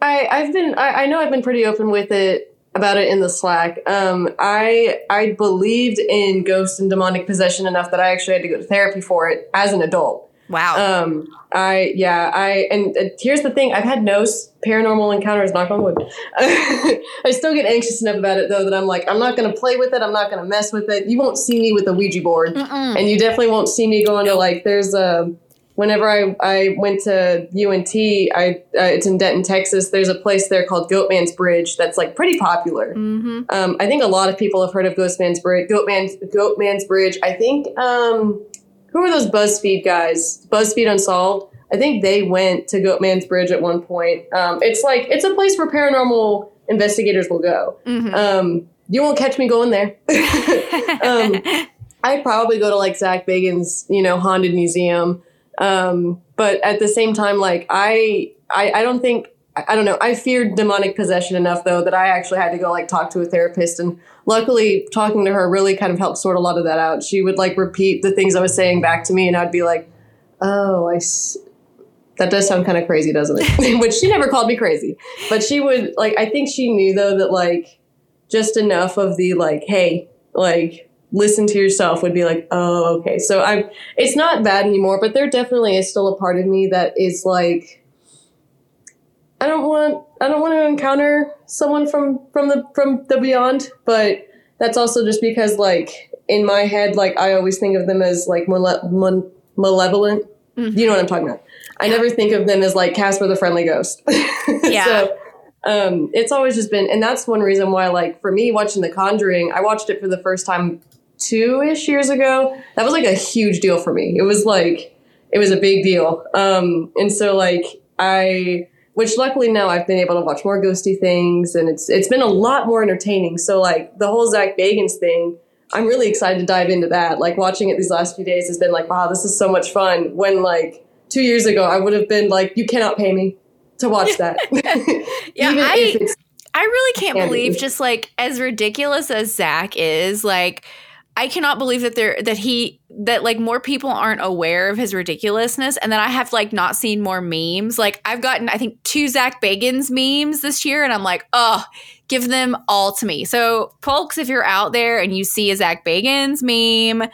I I've been I, I know I've been pretty open with it about it in the Slack. Um I I believed in ghost and demonic possession enough that I actually had to go to therapy for it as an adult. Wow Um I yeah, I and uh, here's the thing, I've had no paranormal encounters knock on wood. I still get anxious enough about it though that I'm like I'm not going to play with it, I'm not going to mess with it. You won't see me with a Ouija board Mm-mm. and you definitely won't see me going to like there's a whenever i i went to unt i uh, it's in denton texas there's a place there called goatman's bridge that's like pretty popular mm-hmm. um, i think a lot of people have heard of ghostman's bridge goatman's goatman's bridge i think um, who are those buzzfeed guys buzzfeed unsolved i think they went to goatman's bridge at one point um, it's like it's a place where paranormal investigators will go Mm-hmm. um, you won't catch me going there um, I'd probably go to like Zach Bagan's, you know, haunted museum. Um, but at the same time, like I, I, I don't think, I I don't know. I feared demonic possession enough though that I actually had to go like talk to a therapist, and luckily talking to her really kind of helped sort a lot of that out. She would like repeat the things I was saying back to me, and I'd be like, "Oh, I." That does sound kind of crazy, doesn't it? Which she never called me crazy, but she would like. I think she knew though that like just enough of the like, hey, like listen to yourself would be like, oh, okay. So I'm it's not bad anymore, but there definitely is still a part of me that is like I don't want I don't want to encounter someone from from the from the beyond, but that's also just because like in my head like I always think of them as like male- malevolent. You know what I'm talking about. I never think of them as like Casper the friendly ghost. Yeah. so um, it's always just been, and that's one reason why, like, for me watching The Conjuring, I watched it for the first time two ish years ago. That was like a huge deal for me. It was like, it was a big deal. Um, and so, like, I, which luckily now I've been able to watch more ghosty things, and it's it's been a lot more entertaining. So, like, the whole Zach Bagans thing, I'm really excited to dive into that. Like, watching it these last few days has been like, wow, this is so much fun. When, like, two years ago, I would have been like, you cannot pay me to watch that. Yeah, I- I really can't Candy. believe just like as ridiculous as Zach is, like I cannot believe that there that he that like more people aren't aware of his ridiculousness and that I have like not seen more memes. Like I've gotten I think two Zach Bagans memes this year and I'm like, oh, give them all to me. So folks, if you're out there and you see a Zach Bagans meme,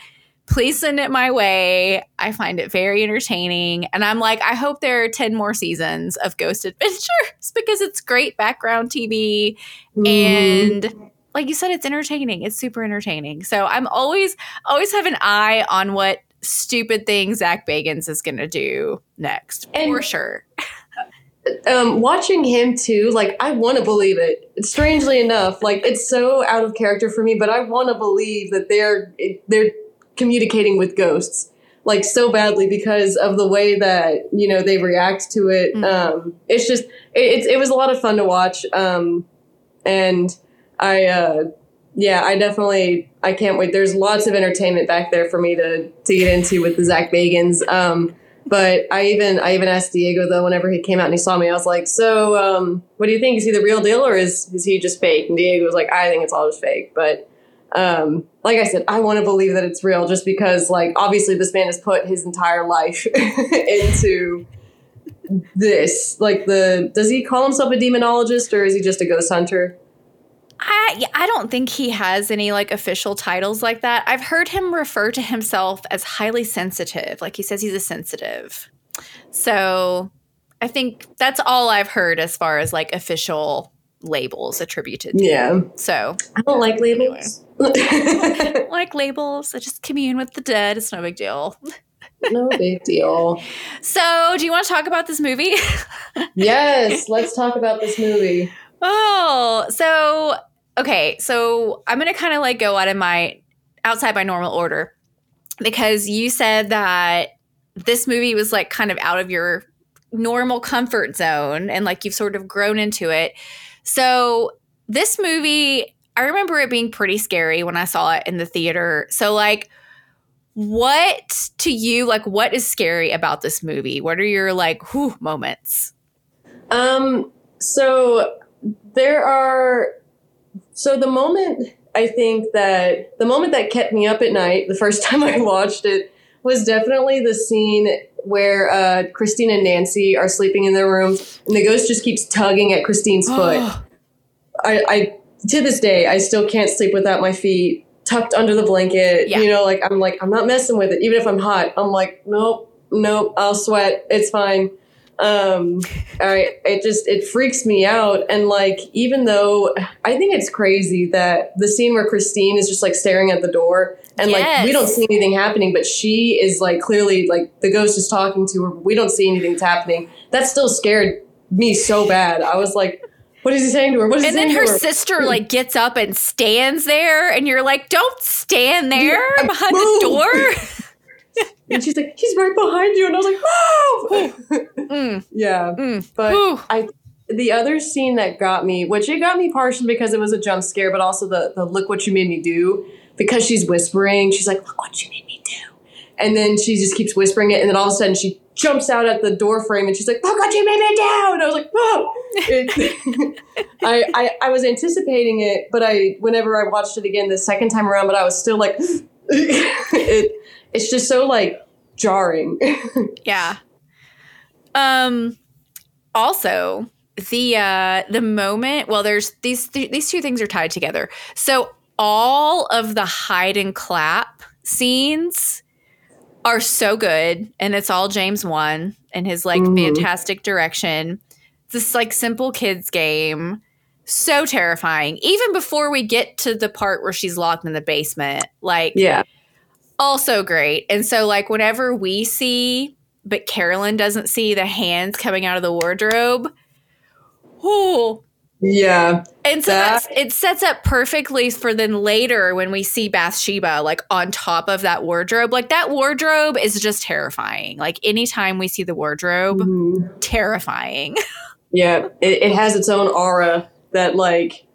please send it my way. I find it very entertaining. And I'm like, I hope there are 10 more seasons of Ghost Adventures because it's great background TV. Mm-hmm. And like you said, it's entertaining. It's super entertaining. So I'm always, always have an eye on what stupid thing Zach Bagans is going to do next for sure. um, watching him too, like I want to believe it. Strangely enough, like it's so out of character for me, but I want to believe that they're they're communicating with ghosts like so badly because of the way that you know they react to it. Mhm. Um, it's just it, it's it was a lot of fun to watch, um, and I uh, yeah, I definitely I can't wait. There's lots of entertainment back there for me to to get into with the Zach Bagans. Um, but I even I even asked Diego though whenever he came out and he saw me, I was like, "So, um, what do you think? Is he the real deal or is is he just fake?" And Diego was like, "I think it's all just fake." But um, like I said, I want to believe that it's real, just because like obviously this man has put his entire life into this. Like the does he call himself a demonologist or is he just a ghost hunter? I I don't think he has any like official titles like that. I've heard him refer to himself as highly sensitive. Like he says he's a sensitive. So I think that's all I've heard as far as like official labels attributed to. it. Yeah. So I don't like labels. like labels, I just commune with the dead. It's no big deal. no big deal. So, do you want to talk about this movie? Yes, let's talk about this movie. Oh, so okay, so I'm gonna kind of like go out of my outside my normal order because you said that this movie was like kind of out of your normal comfort zone and like you've sort of grown into it. So this movie, I remember it being pretty scary when I saw it in the theater. So like what to you like what is scary about this movie? What are your like whew moments? Um, so there are so the moment I think that the moment that kept me up at night the first time I watched it was definitely the scene where uh, Christine and Nancy are sleeping in their room and the ghost just keeps tugging at Christine's foot. I, I to this day I still can't sleep without my feet tucked under the blanket. Yeah. You know, like I'm like I'm not messing with it. Even if I'm hot, I'm like nope, nope. I'll sweat. It's fine. Um, I it just it freaks me out. And like even though I think it's crazy that the scene where Christine is just like staring at the door and like we don't see anything happening, but she is like clearly like the ghost is talking to her. We don't see anything that's happening. That still scared me so bad. I was like, what is he saying to her? What is And he then her her? sister like gets up and stands there, and you're like, "Don't stand there Yeah, behind move." the door." and she's like, he's right behind you. And I was like, oh, Mm, yeah. mm. But Whew. I, the other scene that got me, which it got me partially because it was a jump scare, but also the the look what you made me do because she's whispering. She's like, look what you made me do, and then she just keeps whispering it, and then all of a sudden she jumps out at the door frame and she's like, look what you made me do, and I was like, whoa. It, I, I I was anticipating it, but I whenever I watched it again the second time around, but I was still like, it it's just so like jarring. Yeah. Um. Also, the uh the moment. Well, there's these th- these two things are tied together. So all of the hide and clap scenes are so good, and it's all James Wan and his like Mhm. fantastic direction. This like simple kids game. So terrifying. Even before we get to the part where she's locked in the basement. Like yeah. Also great. And so, like, whenever we see, but Carolyn doesn't see the hands coming out of the wardrobe, whoo. Yeah. And so That- that's, it sets up perfectly for then later when we see Bathsheba like on top of that wardrobe. Like that wardrobe is just terrifying. Like anytime we see the wardrobe, Mhm. terrifying. Yeah, it, it has its own aura that like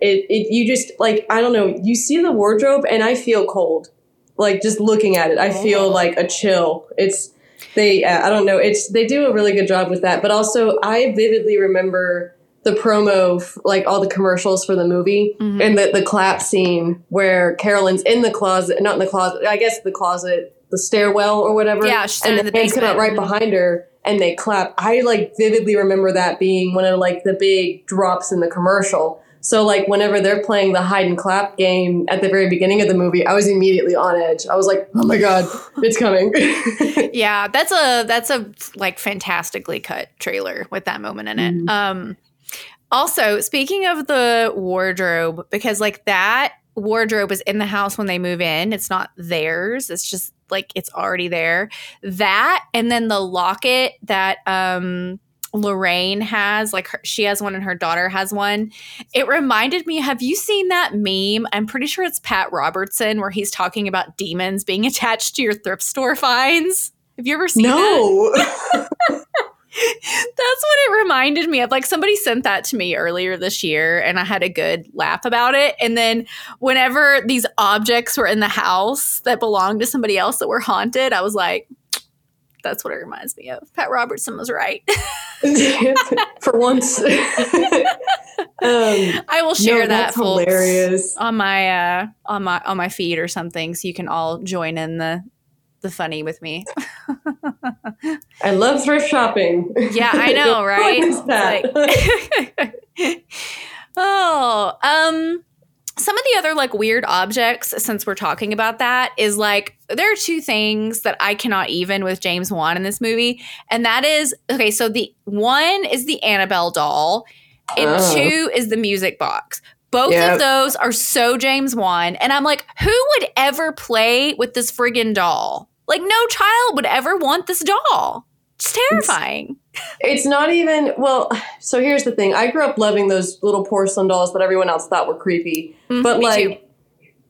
it, it you just like I don't know, you see the wardrobe and I feel cold. Like just looking at it, I feel like a chill. It's they uh, I don't know, it's they do a really good job with that, but also I vividly remember the promo f- like all the commercials for the movie Mhm. and the the clap scene where Carolyn's in the closet, not in the closet, I guess the closet, the stairwell or whatever. Yeah, she's and in the the hands come out right behind her and they clap. I like vividly remember that being one of like the big drops in the commercial. So like whenever they're playing the hide and clap game at the very beginning of the movie, I was immediately on edge. I was like, "Oh my god, it's coming!" yeah, that's a that's a like fantastically cut trailer with that moment in it. Um also, speaking of the wardrobe because like that wardrobe is in the house when they move in. It's not theirs. It's just like it's already there. That and then the locket that um Lorraine has, like her, she has one and her daughter has one. It reminded me, have you seen that meme? I'm pretty sure it's Pat Robertson where he's talking about demons being attached to your thrift store finds. Have you ever seen that? no, That's what it reminded me of. Like somebody sent that to me earlier this year and I had a good laugh about it. And then whenever these objects were in the house that belonged to somebody else that were haunted, I was like, that's what it reminds me of. Pat Robertson was right. for once. um, I will share no, that folks, hilarious. on my uh on my on my feed or something so you can all join in the the funny with me. I love thrift shopping. Yeah, I know, right? Who is that? Like- oh, um some of the other like weird objects, since we're talking about that, is like there are two things that I cannot even with James Wan in this movie. And that is okay, so the one is the Annabelle doll, and Oh. two is the music box. Both Yep. of those are so James Wan. And I'm like, who would ever play with this friggin' doll? Like, no child would ever want this doll. It's terrifying. It's not even well. So here's the thing: I grew up loving those little porcelain dolls that everyone else thought were creepy, Mhm, but like,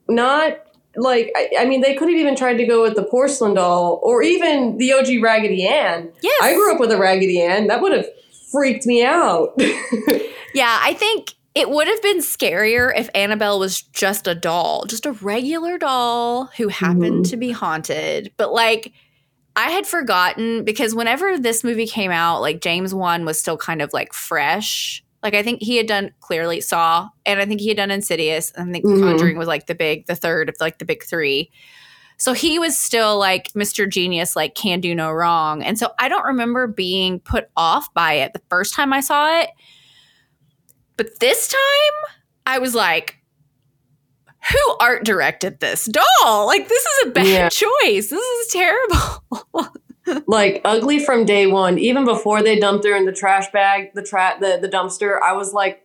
not like I, I mean, they could have even tried to go with the porcelain doll or even the OG Raggedy Ann. Yes. I grew up with a Raggedy Ann. That would have freaked me out. Yeah, I think it would have been scarier if Annabelle was just a doll, just a regular doll who happened Mhm. to be haunted. But like, I had forgotten because whenever this movie came out, like James Wan was still kind of like fresh. Like I think he had done clearly Saw, and I think he had done Insidious. And I think Mhm. Conjuring was like the big, the third of like the big three. So he was still like Mr. Genius, like can do no wrong. And so I don't remember being put off by it the first time I saw it. But this time, I was like, who art directed this doll? Like, this is a bad Yeah. choice. This is terrible. like ugly from day one. Even before they dumped her in the trash bag, the tra- the the dumpster, I was like,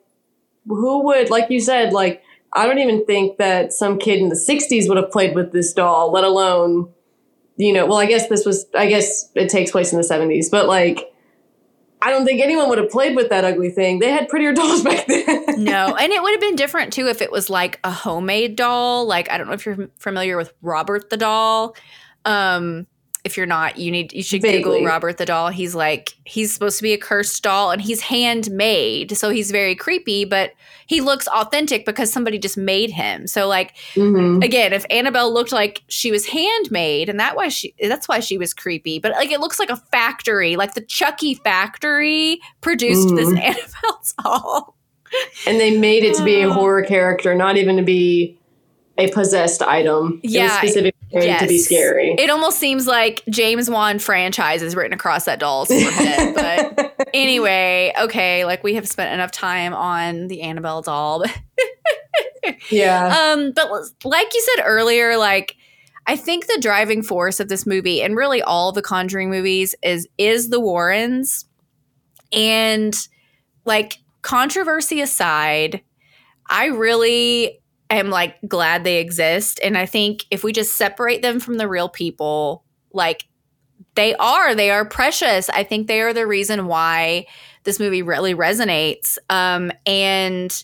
who would like you said like. I don't even think that some kid in the 60s would have played with this doll, let alone, you know, well, I guess this was, I guess it takes place in the 70s, but like, I don't think anyone would have played with that ugly thing. They had prettier dolls back then. no, and it would have been different too if it was like a homemade doll. Like, I don't know if you're familiar with Robert the doll. Um, if you're not, you need you should Google Robert the doll. He's like he's supposed to be a cursed doll, and he's handmade, so he's very creepy, but he looks authentic because somebody just made him. So like Mhm. again, if Annabelle looked like she was handmade, and that why she that's why she was creepy. But like it looks like a factory, like the Chucky factory produced this Mhm. Annabelle doll. And they made it to be a horror character, not even to be a possessed item. Yeah, specifically made to be yes. scary. It almost seems like James Wan franchise is written across that doll's forehead. but anyway, okay, like we have spent enough time on the Annabelle doll. yeah. um, but like you said earlier, like I think the driving force of this movie and really all the Conjuring movies is is the Warrens. And like controversy aside, I really am like glad they exist. And I think if we just separate them from the real people, like they are, they are precious. I think they are the reason why this movie really resonates. Um, and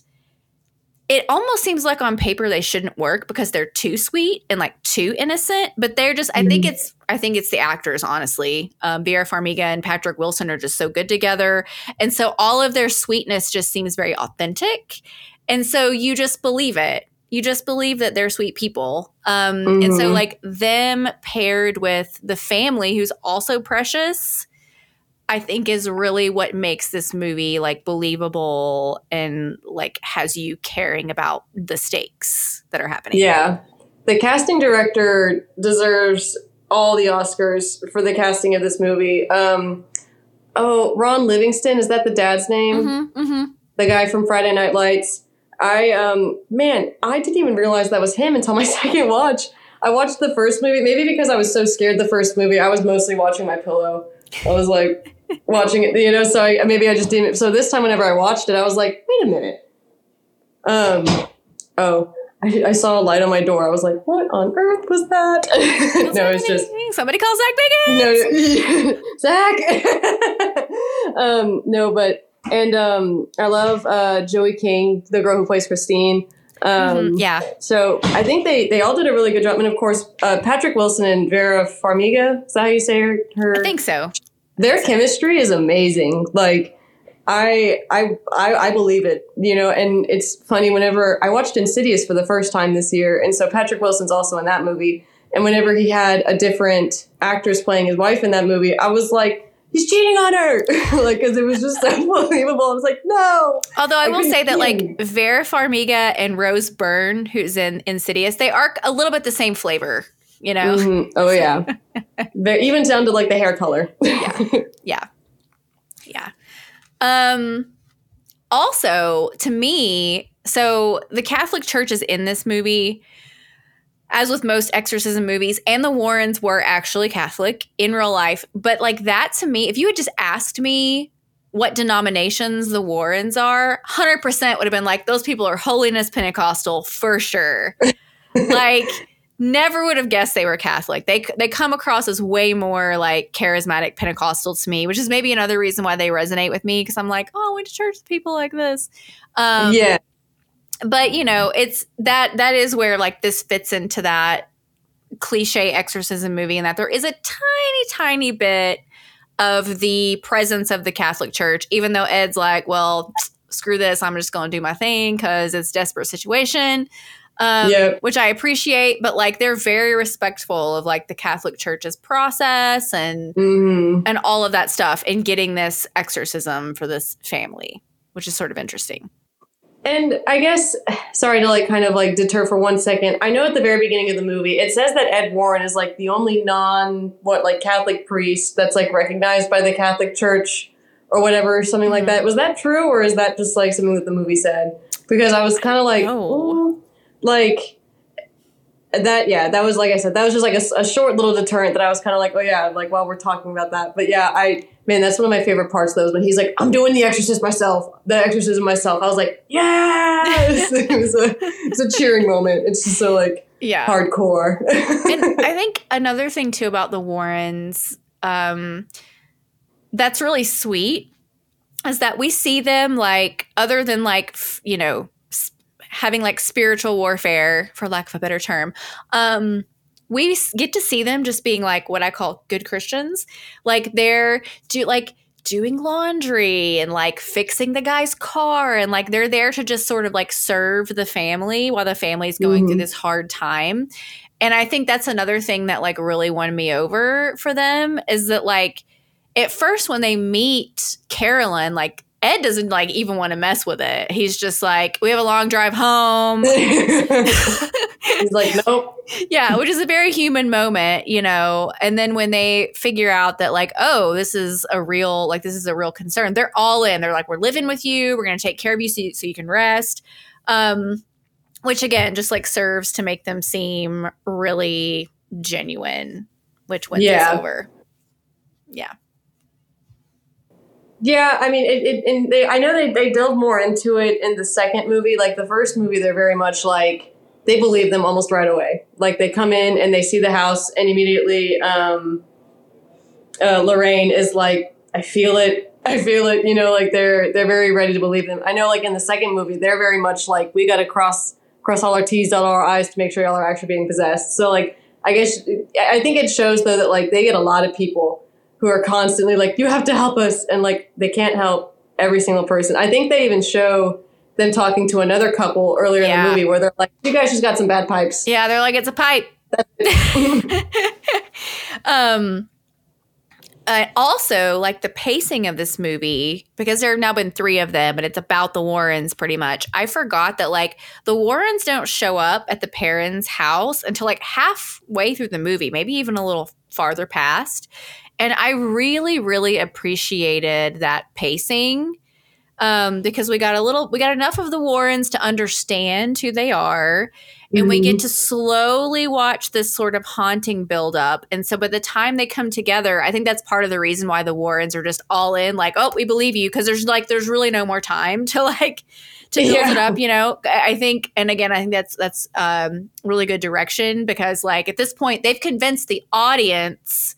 it almost seems like on paper they shouldn't work because they're too sweet and like too innocent but they're just i think it's i think it's the actors honestly um, vera farmiga and patrick wilson are just so good together and so all of their sweetness just seems very authentic and so you just believe it you just believe that they're sweet people um, and so Mhm. like them paired with the family who's also precious I think is really what makes this movie like believable and like has you caring about the stakes that are happening. Yeah. The casting director deserves all the Oscars for the casting of this movie. Um, oh, Ron Livingston, is that the dad's name? Mm-hmm, mm-hmm. The guy from Friday Night Lights. I, um, man, I didn't even realize that was him until my second watch. I watched the first movie, maybe because I was so scared the first movie, I was mostly watching my pillow. I was like watching it, you know, so I, maybe I just didn't. So this time, whenever I watched it, I was like, wait a minute. Um, oh, I, I saw a light on my door. I was like, what on earth was that? no, it's just somebody call Zach Bagans. no, Zach. um, no, but and um, I love uh, Joey King, the girl who plays Christine. Um, Mhm, yeah. So I think they they all did a really good job, and of course uh, Patrick Wilson and Vera Farmiga. Is that how you say her? her I think so. their chemistry is amazing. Like I, I I I believe it, you know. And it's funny whenever I watched Insidious for the first time this year, and so Patrick Wilson's also in that movie. And whenever he had a different actress playing his wife in that movie, I was like, he's cheating on her, like because it was just so believable. I was like, no. Although I will say that like. Vera Farmiga and Rose Byrne, who's in Insidious, they are a little bit the same flavor, you know? Mhm. Oh yeah, They're even down to like the hair color. Yeah. Yeah. Um also, to me, so the Catholic Church is in this movie, as with most exorcism movies, and the Warrens were actually Catholic in real life. But like that to me, if you had just asked me what denominations the Warrens are, 100% would have been like, those people are holiness Pentecostal for sure. like, never would have guessed they were Catholic. They they come across as way more like charismatic Pentecostal to me, which is maybe another reason why they resonate with me because I'm like, oh, I went to church with people like this. Um, yeah. But you know, it's that that is where like this fits into that cliche exorcism movie, and that there is a tiny, tiny bit of the presence of the Catholic Church, even though Ed's like, well, screw this, I'm just going to do my thing because it's desperate situation um, Yep. which I appreciate. But like, they're very respectful of like the Catholic Church's process and hmm and all of that stuff in getting this exorcism for this family, which is sort of interesting. And I guess, sorry to like kind of like deter for one second. I know at the very beginning of the movie, it says that Ed Warren is like the only non, what, like Catholic priest that's like recognized by the Catholic Church or whatever, something like mm-hmm. that. Was that true or is that just like something that the movie said? Because I was kind of like. "Ooh," like, that, yeah, that was like I said, that was just like a short little deterrent that I was kind of like, oh yeah, like while we're talking about that. But yeah, I, man, that's one of my favorite parts of those when he's like, I'm doing the exorcist myself, the exorcism myself. I was like, yes! it, was a, it's a cheering moment. It's just so like Yeah. hardcore. and I think another thing too about the Warrens, um, that's really sweet, is that we see them like other than like f- you know having like spiritual warfare, for lack of a better term. Um, we get to see them just being like what I call good Christians, like they're do like doing laundry and like fixing the guy's car and like they're there to just sort of like serve the family while the family's going through Mhm. this hard time. And I think that's another thing that like really won me over for them is that like at first when they meet Carolyn, like Ed doesn't like even want to mess with it. He's just like, we have a long drive home. he's like, nope. yeah, which is a very human moment, you know. And then when they figure out that, like, oh, this is a real, like, this is a real concern, they're all in. They're like, we're living with you. We're going to take care of you so, you so you can rest. Um, which again, just like serves to make them seem really genuine, which wins Yeah. over. Yeah. Yeah, I mean, it, it and they, I know they, they delve more into it in the second movie. Like the first movie, they're very much like they believe them almost right away. Like they come in and they see the house, and immediately um, uh, Lorraine is like, "I feel it, I feel it." You know, like they're they're very ready to believe them. I know, like in the second movie, they're very much like, "We got to cross cross all our T's, dot all our I's to make sure y'all are actually being possessed." So, like, I guess I think it shows though that like they get a lot of people who are constantly like, you have to help us. And like, they can't help every single person. I think they even show them talking to another couple earlier in the movie where they're like, you guys just got some bad pipes. Yeah, they're like, it's a pipe. um uh, also like the pacing of this movie because there have now been three of them and it's about the warrens pretty much i forgot that like the warrens don't show up at the parents house until like halfway through the movie maybe even a little farther past and i really really appreciated that pacing um, because we got a little we got enough of the warrens to understand who they are and we get to slowly watch this sort of haunting build up. And so by the time they come together, I think that's part of the reason why the Warrens are just all in, like, oh, we believe you, because there's like there's really no more time to like to build it up, you know. I I think, and again, I think that's that's um, really good direction because like at this point they've convinced the audience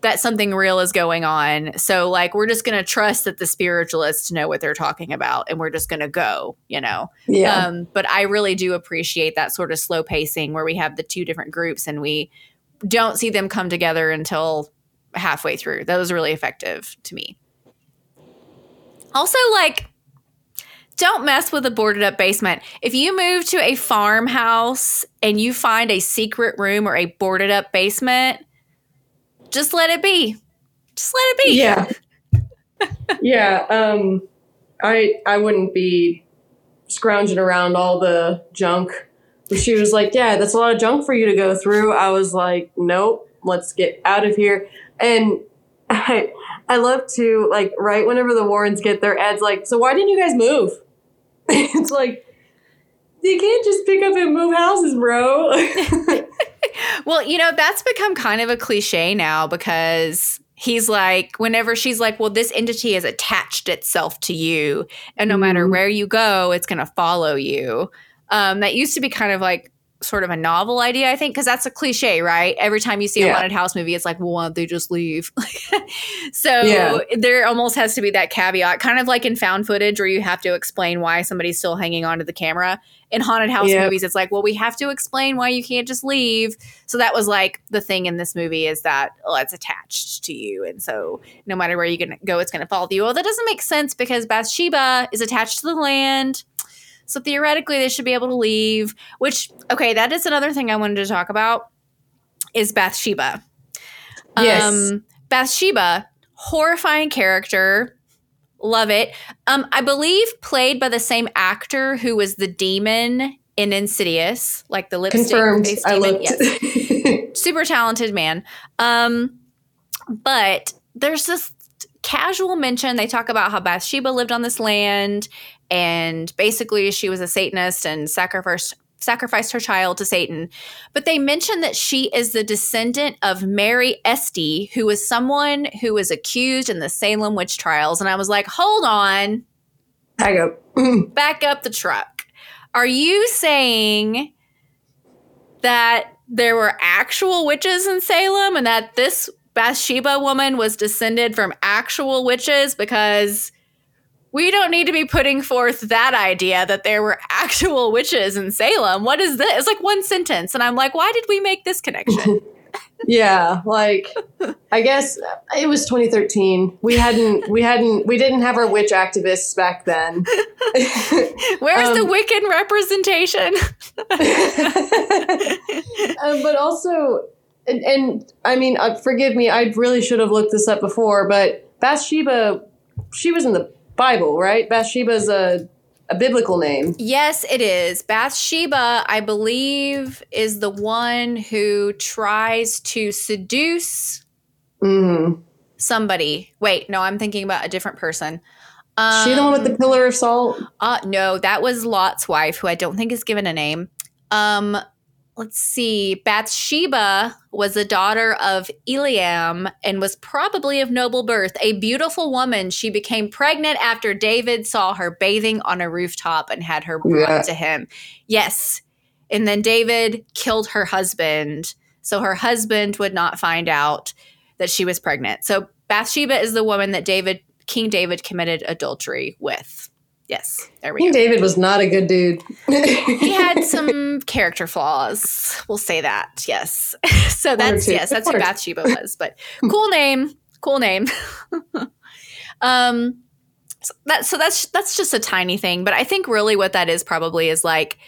that something real is going on. So like we're just gonna trust that the spiritualists know what they're talking about, and we're just gonna go, you know. Yeah. Um, but I really do appreciate that sort of slow pacing where we have the two different groups and we don't see them come together until halfway through. That was really effective to me. Also, like, don't mess with a boarded up basement. If you move to a farmhouse and you find a secret room or a boarded up basement, just let it be. Just let it be. yeah. yeah. Um, I, I wouldn't be scrounging around all the junk. But she was like, yeah, that's a lot of junk for you to go through. I was like, nope, let's get out of here. And I, I love to like right whenever the Warrens get their ads like, so why didn't you guys move? it's like you can't just pick up and move houses, bro. Well, you know, that's become kind of a cliche now because he's like, whenever she's like, well, this entity has attached itself to you, and no matter Mhm. where you go, it's going to follow you. Um, that used to be kind of like sort of a novel idea, I think, because that's a cliche, right? Every time you see a haunted house movie, it's like, well, why don't they just leave? so Yeah. there almost has to be that caveat, kind of like in found footage, where you have to explain why somebody's still hanging onto the camera. In haunted house Yep. movies, it's like, well, we have to explain why you can't just leave. So that was like the thing in this movie is that oh, it's attached to you, and so no matter where you gonna go, it's gonna follow you. Well, that doesn't make sense because Bathsheba is attached to the land, so theoretically they should be able to leave. Which okay, that is another thing I wanted to talk about is Bathsheba. Yes. Um, Bathsheba, horrifying character. Love it. Um, I believe played by the same actor who was the demon in Insidious, like the lipstick Confirmed. face I demon. looked. Yes super talented man. Um, but there's this casual mention. They talk about how Bathsheba lived on this land, and basically she was a Satanist and sacrificed sacrificed her child to Satan. But they mention that she is the descendant of Mary Esty, who was someone who was accused in the Salem witch trials. And I was like, hold on, Back up. back up the truck. Are you saying that there were actual witches in Salem and that this Bathsheba woman was descended from actual witches? Because we don't need to be putting forth that idea that there were actual witches in Salem. What is this? It's like one sentence. And I'm like, why did we make this connection? Yeah, like I guess it was 2013. We hadn't, we hadn't, we didn't have our witch activists back then. Where's the Um, Wiccan representation? um, but also, and, and I mean, uh, forgive me, I really should have looked this up before, but Bathsheba, she was in the Bible, right? Bathsheba's a, a biblical name. Yes, it is. Bathsheba, I believe, is the one who tries to seduce Mm-hmm. somebody. Wait, no, I'm thinking about a different person. she the one with the pillar of salt? Uh, no, that was Lot's wife, who I don't think is given a name. Um, let's see. Bathsheba was the daughter of Eliam and was probably of noble birth. A beautiful woman, she became pregnant after David saw her bathing on a rooftop and had her brought Yeah. to him. Yes. And then David killed her husband. So her husband would not find out that she was pregnant. So Bathsheba is the woman that David, King David, committed adultery with. Yes, there we King go. David was not a good dude. He had some character flaws. We'll say that. Yes. So that's yes, that's who One or two. Bathsheba was. But cool name. Cool name. um so that so that's that's just a tiny thing, but I think really what that is probably is like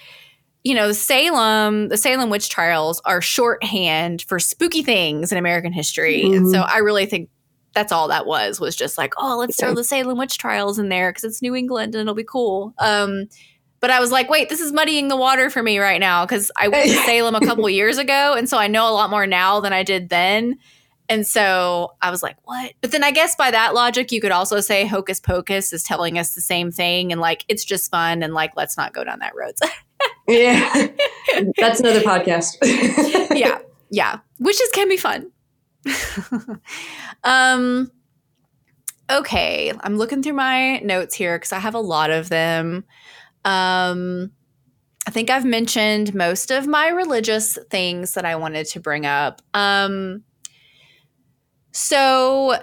you know, Salem, the Salem witch trials are shorthand for spooky things in American history. And so Mhm. I really think that's all that was was just like, oh, let's throw the Salem witch trials in there because it's New England and it'll be cool. Um, but I was like, wait, this is muddying the water for me right now because I went to Salem a couple years ago, and so I know a lot more now than I did then. And so I was like, what? But then I guess by that logic, you could also say Hocus Pocus is telling us the same thing, and like it's just fun, and like let's not go down that road. yeah. That's another podcast. yeah, yeah, witches can be fun. um, okay, I'm looking through my notes here because I have a lot of them. Um, I think I've mentioned most of my religious things that I wanted to bring up. Um, so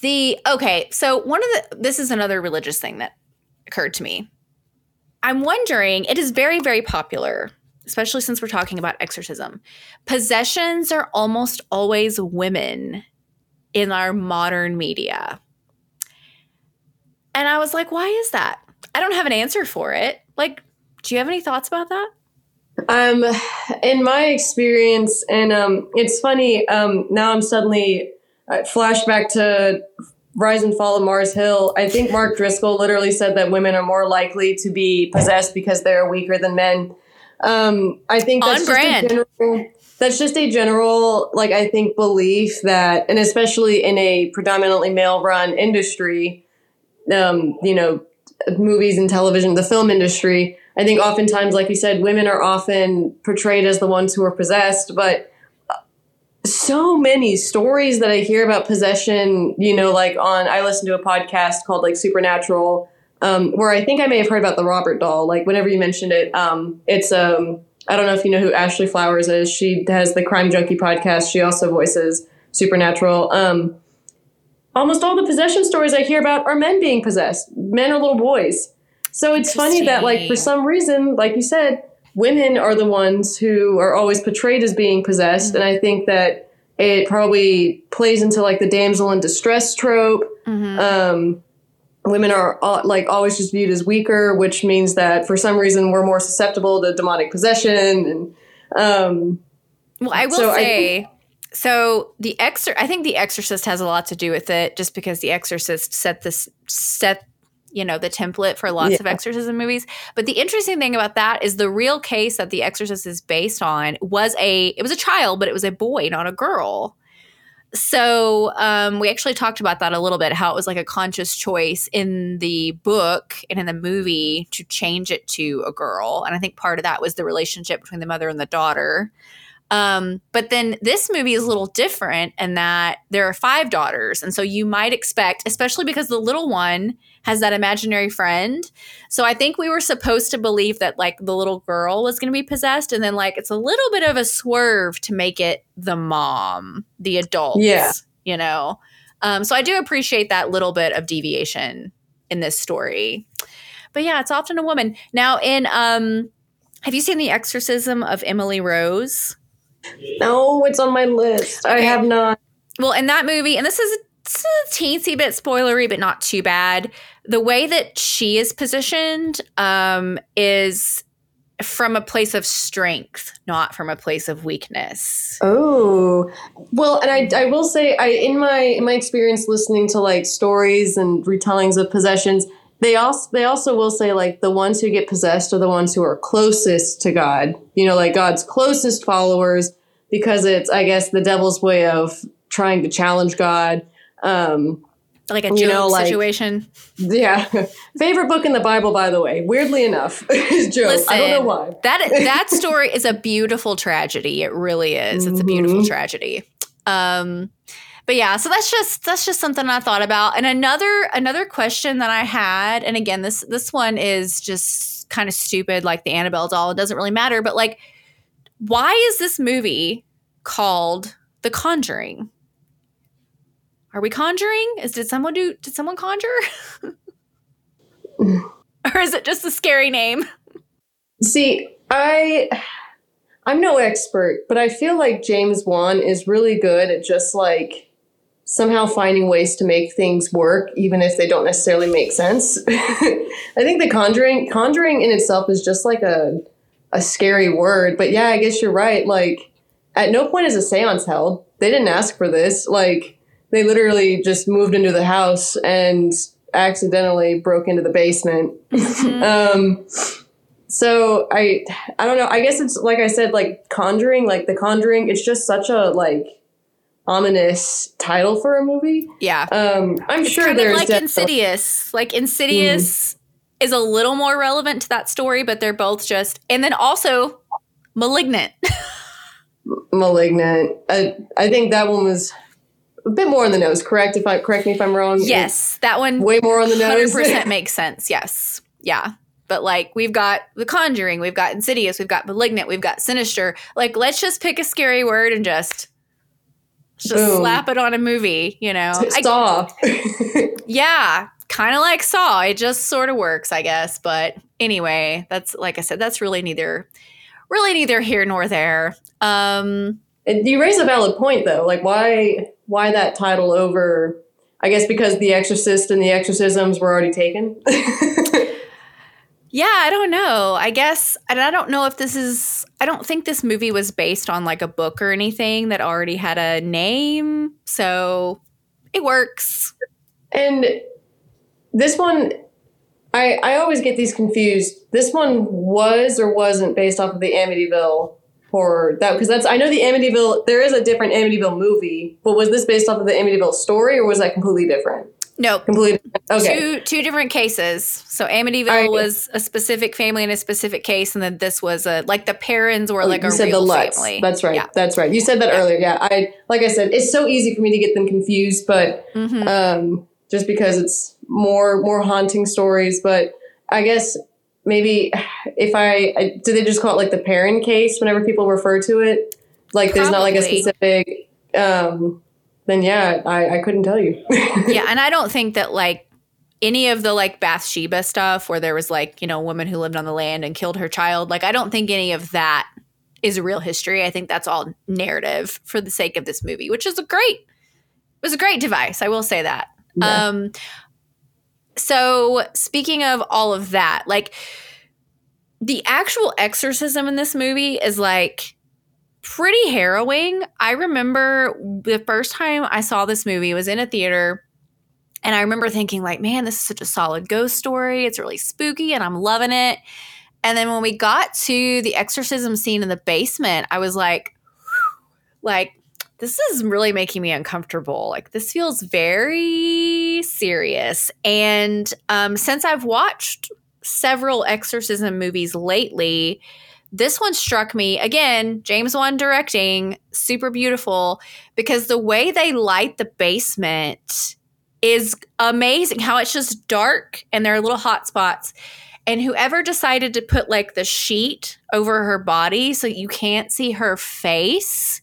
the okay, so one of the this is another religious thing that occurred to me. I'm wondering, it is very, very popular, especially since we're talking about exorcism. Possessions are almost always women in our modern media. And I was like, why is that? I don't have an answer for it. Like, do you have any thoughts about that? Um, in my experience, and um, it's funny. Um, now I'm suddenly uh, flashback to Rise and Fall of Mars Hill. I think Mark Driscoll literally said that women are more likely to be possessed because they're weaker than men. Um, I think that's On just a general. that's just a general, like, I think, belief that, and especially in a predominantly male run industry, um, you know, movies and television, the film industry, I think oftentimes, like you said, women are often portrayed as the ones who are possessed, but uh, so many stories that I hear about possession, you know, like on, I listen to a podcast called like Supernatural, um, where I think I may have heard about the Robert doll. Like whenever you mentioned it, um, it's, um, I don't know if you know who Ashley Flowers is. She has the Crime Junkie podcast. She also voices Supernatural. Um, almost all the possession stories I hear about are men being possessed, men or little boys. So it's funny that, like, for some reason, like you said, women are the ones who are always portrayed as being possessed. Mm-hmm. And I think that it probably plays into like the damsel in distress trope. Mm-hmm. Um, women are like always just viewed as weaker, which means that for some reason we're more susceptible to demonic possession. And um, well, I will so say. I so the exor I think the Exorcist has a lot to do with it, just because the Exorcist set this set you know the template for lots yeah. of exorcism movies but the interesting thing about that is the real case that the exorcist is based on was a it was a child but it was a boy not a girl so um, we actually talked about that a little bit how it was like a conscious choice in the book and in the movie to change it to a girl. And i think part of that was the relationship between the mother and the daughter um, but then this movie is a little different in that there are five daughters and so you might expect especially because the little one has that imaginary friend. So I think we were supposed to believe that like the little girl was going to be possessed, and then like it's a little bit of a swerve to make it the mom, the adult. Yeah, you know. Um, so I do appreciate that little bit of deviation in this story. But yeah, it's often a woman. Now, in um, have you seen the exorcism of Emily Rose? No, it's on my list. Okay. I have not. Well, in that movie, and this is it's a teensy bit spoilery, but not too bad. The way that she is positioned um, is from a place of strength, not from a place of weakness. Oh, well, and I, I will say, I in my in my experience listening to like stories and retellings of possessions, they also they also will say like the ones who get possessed are the ones who are closest to God. You know, like God's closest followers, because it's I guess the devil's way of trying to challenge God um, like a Job you know, like, situation. Yeah. Favorite book in the Bible, by the way. Weirdly enough, is Job. Listen, I don't know why. that that story is a beautiful tragedy. It really is. It's a beautiful mm-hmm. tragedy. Um, but yeah, so that's just that's just something I thought about. And another another question that I had, and again, this this one is just kind of stupid, like the Annabelle doll. It doesn't really matter, but like, why is this movie called The Conjuring? Are we conjuring? Is did someone do did someone conjure? or is it just a scary name? See, I I'm no expert, but I feel like James Wan is really good at just like somehow finding ways to make things work even if they don't necessarily make sense. I think the conjuring conjuring in itself is just like a a scary word, but yeah, I guess you're right. Like at no point is a séance held. They didn't ask for this. Like they literally just moved into the house and accidentally broke into the basement. Mm-hmm. um, so I I don't know. I guess it's like I said, like Conjuring, like The Conjuring. It's just such a like ominous title for a movie. Yeah. Um, I'm it's sure kind there's like Insidious. Like Insidious mm. is a little more relevant to that story, but they're both just and then also Malignant. Malignant. I I think that one was a bit more on the nose. Correct? If I correct me if I'm wrong. Yes, that one way more on the nose. Hundred percent makes sense. Yes, yeah. But like we've got The Conjuring, we've got Insidious, we've got Malignant, we've got Sinister. Like let's just pick a scary word and just just Boom. slap it on a movie. You know, Saw. yeah, kind of like Saw. It just sort of works, I guess. But anyway, that's like I said, that's really neither really neither here nor there. Um, you raise a valid point though. Like why why that title over I guess because The Exorcist and the exorcisms were already taken. yeah, I don't know. I guess and I don't know if this is I don't think this movie was based on like a book or anything that already had a name. So it works. And this one I I always get these confused. This one was or wasn't based off of the Amityville horror that because that's I know the Amityville there is a different Amityville movie, but was this based off of the Amityville story or was that completely different? No, Completely okay. two two different cases. So Amityville right. was a specific family in a specific case, and then this was a like the Perrons were Oh, like you a said real the Lutz. family. That's right. Yeah. That's right. You said that earlier. Yeah. I like I said, it's so easy for me to get them confused, but Mhm. um, just because it's more more haunting stories. But I guess maybe if I, I do they just call it like the Perron case whenever people refer to it? Like there's not like a specific. Um, then yeah, I, I couldn't tell you. yeah, and I don't think that like any of the like Bathsheba stuff where there was like, you know, a woman who lived on the land and killed her child, like I don't think any of that is real history. I think that's all narrative for the sake of this movie, which is a great it was a great device, I will say that. Yeah. Um so speaking of all of that, like the actual exorcism in this movie is like pretty harrowing. I remember the first time I saw this movie was in a theater and I remember thinking like, man, this is such a solid ghost story. It's really spooky and I'm loving it. And then when we got to the exorcism scene in the basement, I was like like this is really making me uncomfortable. Like this feels very serious. And um since I've watched several exorcism movies lately, this one struck me again, James Wan directing, super beautiful because the way they light the basement is amazing. How it's just dark and there are little hot spots. And whoever decided to put like the sheet over her body so you can't see her face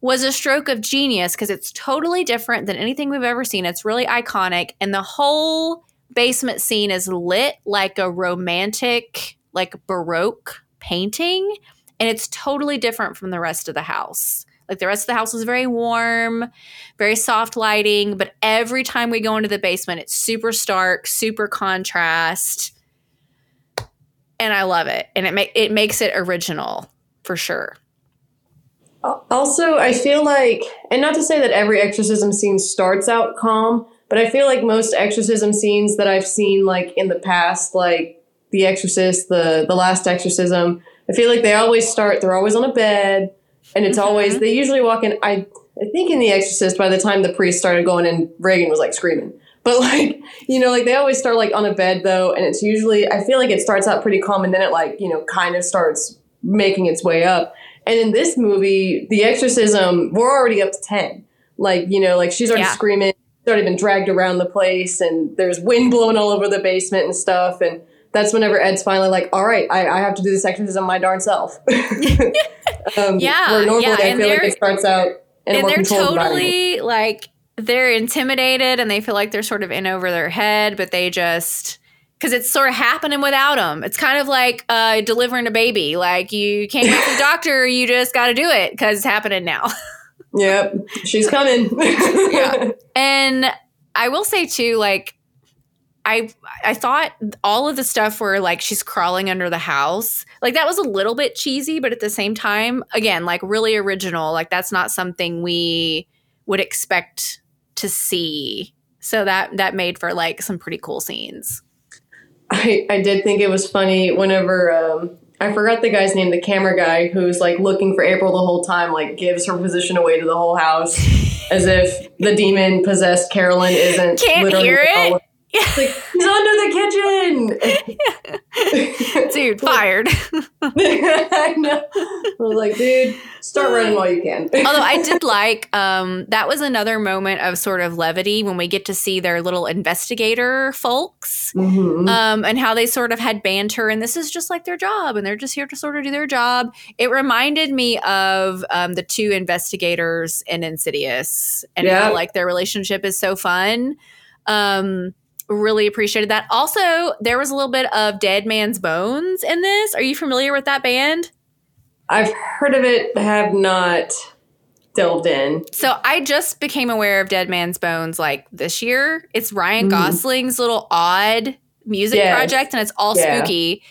was a stroke of genius because it's totally different than anything we've ever seen. It's really iconic. And the whole basement scene is lit like a romantic, like Baroque painting. And it's totally different from the rest of the house. Like the rest of the house is very warm, very soft lighting. But every time we go into the basement, it's super stark, super contrast. And I love it. And it, ma- it makes it original for sure. Also, I feel like, and not to say that every exorcism scene starts out calm, but I feel like most exorcism scenes that I've seen, like in the past, like The Exorcist, the the Last Exorcism, I feel like they always start. They're always on a bed, and it's mm-hmm. always they usually walk in. I I think in The Exorcist, by the time the priest started going in, Regan was like screaming. But like you know, like they always start like on a bed though, and it's usually I feel like it starts out pretty calm, and then it like you know kind of starts making its way up. And in this movie, The Exorcism, we're already up to 10. Like, you know, like she's already Yeah. screaming, she's already been dragged around the place, and there's wind blowing all over the basement and stuff. And that's whenever Ed's finally like, all right, I, I have to do this exorcism my darn self. um, Yeah, Where normally yeah, I and feel like they're- it starts out in and they're totally like they're intimidated and they feel like they're sort of in over their head but they just because it's sort of happening without them it's kind of like uh, delivering a baby. Like you can't go to the doctor you just got to do it because it's happening now. Yep, she's coming. yeah. And i will say too like I I thought all of the stuff where like she's crawling under the house, like that was a little bit cheesy, but at the same time, again, like really original. Like that's not something we would expect to see. So that that made for like some pretty cool scenes. I, I did think it was funny whenever um, I forgot the guy's name, the camera guy who's like looking for April the whole time, like gives her position away to the whole house as if the demon possessed Carolyn isn't Can't literally hear it? Like, he's under the kitchen. Dude, fired. I know. I was like, dude, start running while you can. Although I did like um, that was another moment of sort of levity when we get to see their little investigator folks Mhm. um, and how they sort of had banter and this is just like their job and they're just here to sort of do their job. It reminded me of um, the two investigators in Insidious and Yeah. how like their relationship is so fun. Um, really appreciated that. Also, there was a little bit of Dead Man's Bones in this. Are you familiar with that band? I've heard of it, but have not delved in. So I just became aware of Dead Man's Bones like this year. It's Ryan Mhm. Gosling's little odd music Yes. project and it's all Yeah. spooky.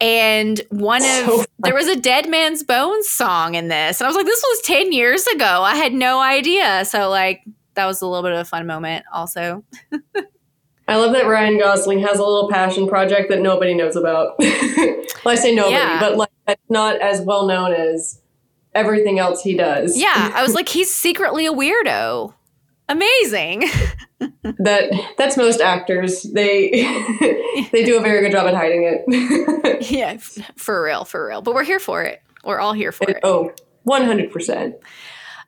And one of So there was a Dead Man's Bones song in this. And I was like, this was 10 years ago. I had no idea. So like that was a little bit of a fun moment also. I love that Ryan Gosling has a little passion project that nobody knows about. well, I say nobody, Yeah. but like that's not as well known as everything else he does. Yeah, I was like, he's secretly a weirdo. Amazing. that that's most actors. They they do a very good job at hiding it. yeah, for real, for real. But we're here for it. We're all here for it. oh, 100%.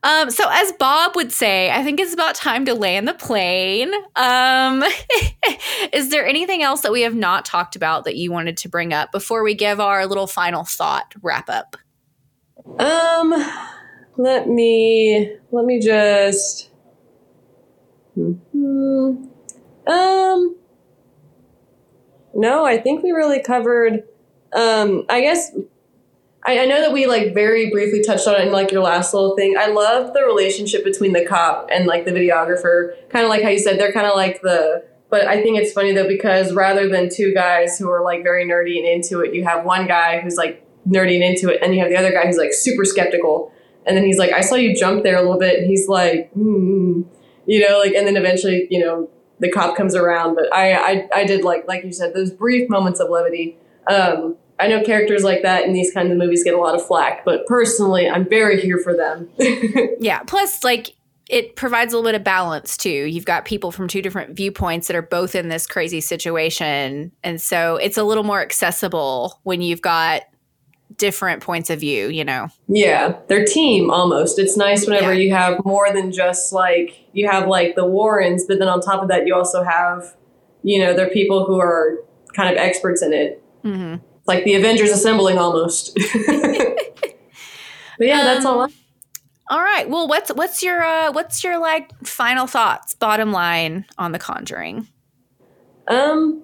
Um, so as Bob would say, I think it's about time to land the plane. Um, is there anything else that we have not talked about that you wanted to bring up before we give our little final thought wrap up? Um, let me let me just. Hmm. Um. No, I think we really covered. Um, I guess I, I know that we like very briefly touched on it in like your last little thing. I love the relationship between the cop and like the videographer. Kind of like how you said they're kind of like the. But I think it's funny though because rather than two guys who are like very nerdy and into it, you have one guy who's like nerdy and into it, and you have the other guy who's like super skeptical. And then he's like, "I saw you jump there a little bit," and he's like, mm, you know, like, and then eventually, you know, the cop comes around. But I, I, I did like, like you said, those brief moments of levity. Um, I know characters like that in these kinds of movies get a lot of flack, but personally, I'm very here for them. yeah. Plus, like, it provides a little bit of balance too. You've got people from two different viewpoints that are both in this crazy situation. And so it's a little more accessible when you've got different points of view, you know? Yeah, their team almost. It's nice whenever Yeah. you have more than just like, you have like the Warrens, but then on top of that, you also have, you know, they're people who are kind of experts in it. Mm-hmm. It's like the Avengers assembling almost. but yeah, that's all. I- All right. Well, what's what's your uh, what's your like final thoughts, bottom line on The Conjuring? Um,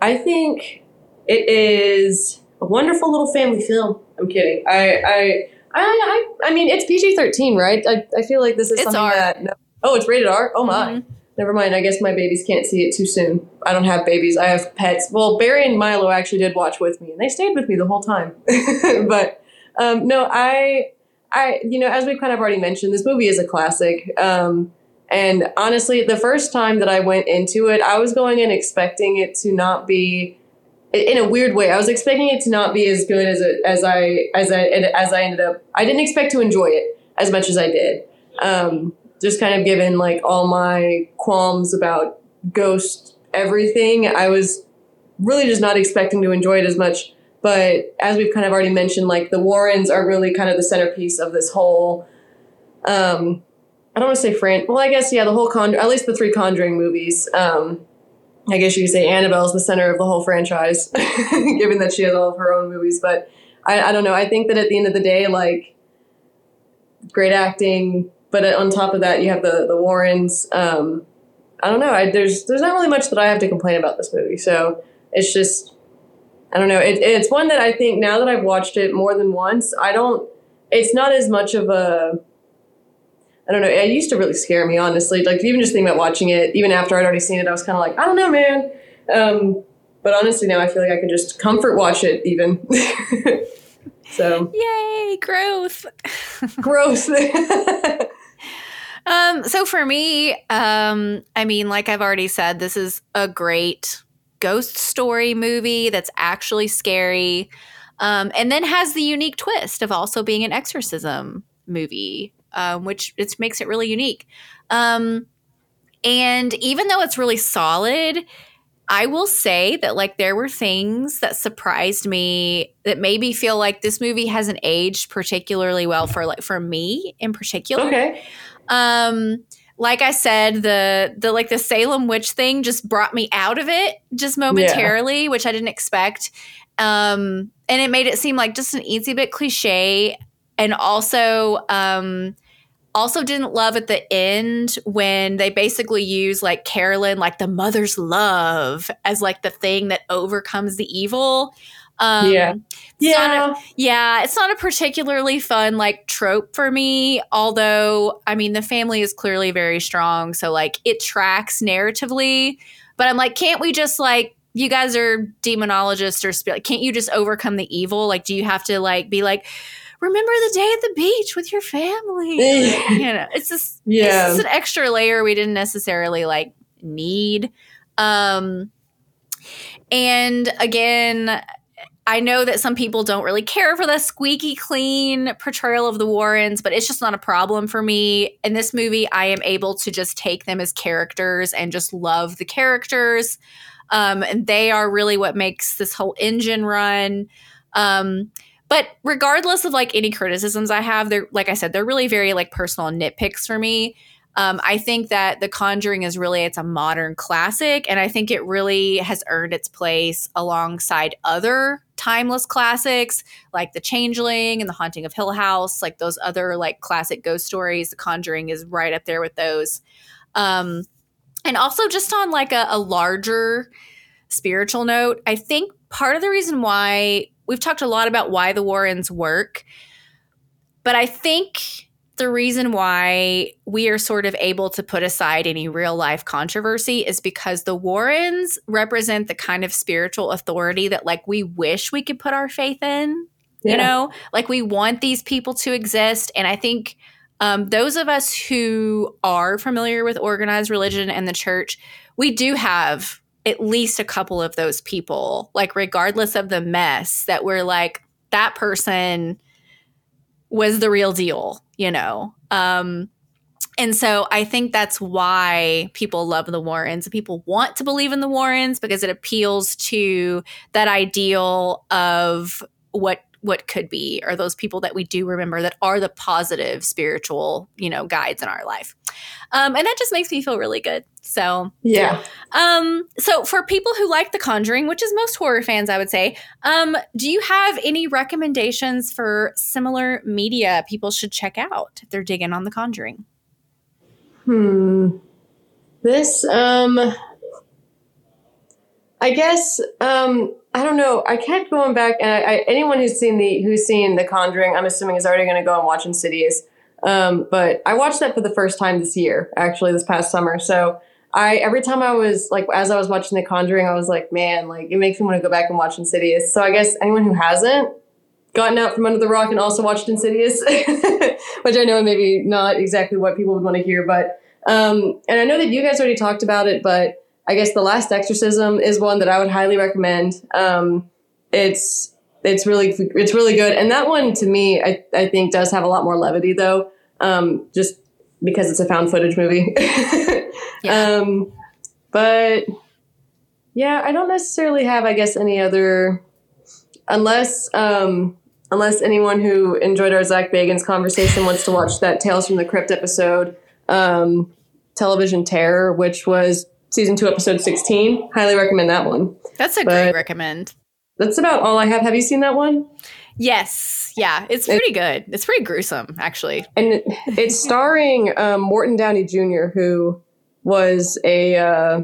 I think it is a wonderful little family film. I'm kidding. I, I, I, I, I mean, it's PG thirteen, right? I, I feel like this is It's something R. that. No, oh, it's rated R. Oh my. Mhm. Never mind. I guess my babies can't see it too soon. I don't have babies. I have pets. Well, Barry and Milo actually did watch with me, and they stayed with me the whole time. but um, no, I, I, you know, as we've kind of already mentioned, this movie is a classic. Um, and honestly, the first time that I went into it, I was going in expecting it to not be, in a weird way, I was expecting it to not be as good as it, as I as I as I ended up. I didn't expect to enjoy it as much as I did. Um, just kind of given like all my qualms about ghost everything, I was really just not expecting to enjoy it as much. But as we've kind of already mentioned, like the Warrens are really kind of the centerpiece of this whole. Um, I don't want to say fran. Well, I guess yeah, the whole con. At least the three Conjuring movies. Um, I guess you could say Annabelle's the center of the whole franchise, given that she has all of her own movies. But I, I don't know. I think that at the end of the day, like great acting, but on top of that, you have the the Warrens. Um, I don't know. I, there's there's not really much that I have to complain about this movie. So it's just I don't know. It, it's one that I think now that I've watched it more than once, I don't. It's not as much of a. I don't know. It used to really scare me, honestly. Like even just thinking about watching it, even after I'd already seen it, I was kind of like, I don't know, man. Um, but honestly, now I feel like I can just comfort watch it, even. so Yay, growth. gross. Um, so for me, um, I mean, like I've already said, this is a great ghost story movie that's actually scary. Um, and then has the unique twist of also being an exorcism movie, um, which it makes it really unique. Um, and even though it's really solid, I will say that like there were things that surprised me that made me feel like this movie hasn't aged particularly well for like for me in particular. okay. Um, like I said, the the like the Salem witch thing just brought me out of it just momentarily, which I didn't expect. Um, and it made it seem like just an easy bit cliche, and also um, also didn't love at the end when they basically use like Carolyn, like the mother's love, as like the thing that overcomes the evil. Um, Yeah. it's not a- Yeah. yeah, it's not a particularly fun like trope for me, although I mean the family is clearly very strong, so like it tracks narratively, but I'm like can't we just like you guys are demonologists or spirit can't you just overcome the evil? Like do you have to like be like remember the day at the beach with your family? You know, it's just Yeah. it's just an extra layer we didn't necessarily like need. Um and again I know that some people don't really care for the squeaky clean portrayal of the Warrens, but it's just not a problem for me. In this movie, I am able to just take them as characters and just love the characters. Um, and they are really what makes this whole engine run. Um, but regardless of like any criticisms I have, they're like I said, they're really very like personal nitpicks for me. Um, I think that The Conjuring is really it's a modern classic, and I think it really has earned its place alongside other timeless classics like The Changeling and The Haunting of Hill House, like those other like classic ghost stories. The Conjuring is right up there with those. Um, and also just on like a, a larger spiritual note, I think part of the reason why we've talked a lot about why the Warrens work, but I think the reason why we are sort of able to put aside any real life controversy is because the Warrens represent the kind of spiritual authority that like we wish we could put our faith in. Yeah. You know, like we want these people to exist. And I think um, those of us who are familiar with organized religion and the church, we do have at least a couple of those people, like regardless of the mess, that we're like, that person was the real deal, you know? Um, and so I think that's why people love the Warrens. People want to believe in the Warrens because it appeals to that ideal of what what could be or those people that we do remember that are the positive spiritual you know guides in our life um, and that just makes me feel really good so Yeah. um so for people who like the conjuring which is most horror fans i would say um do you have any recommendations for similar media people should check out if they're digging on the conjuring Hmm. This, um, I guess, um, I don't know. I kept going back, and I, I, anyone who's seen the who's seen The Conjuring, I'm assuming is already going to go and watch Insidious. Um, but I watched that for the first time this year, actually, this past summer. So I every time I was like, as I was watching The Conjuring, I was like, man, like it makes me want to go back and watch Insidious. So I guess anyone who hasn't gotten out from under the rock and also watched Insidious, which I know maybe not exactly what people would want to hear, but um, and I know that you guys already talked about it, but I guess The Last Exorcism is one that I would highly recommend. Um, it's it's really it's really good, and that one to me, I I think does have a lot more levity though, um, just because it's a found footage movie. Um, but yeah, I don't necessarily have, I guess, any other unless um, unless anyone who enjoyed our Zach Bagans conversation wants to watch that Tales from the Crypt episode, um, Television Terror, which was season two, episode sixteen. Highly recommend that one. that's a But- great recommend That's about all I have. Have you seen that one? yes yeah it's pretty good it's pretty gruesome actually and it- it's starring um, Morton Downey Jr., who was a uh,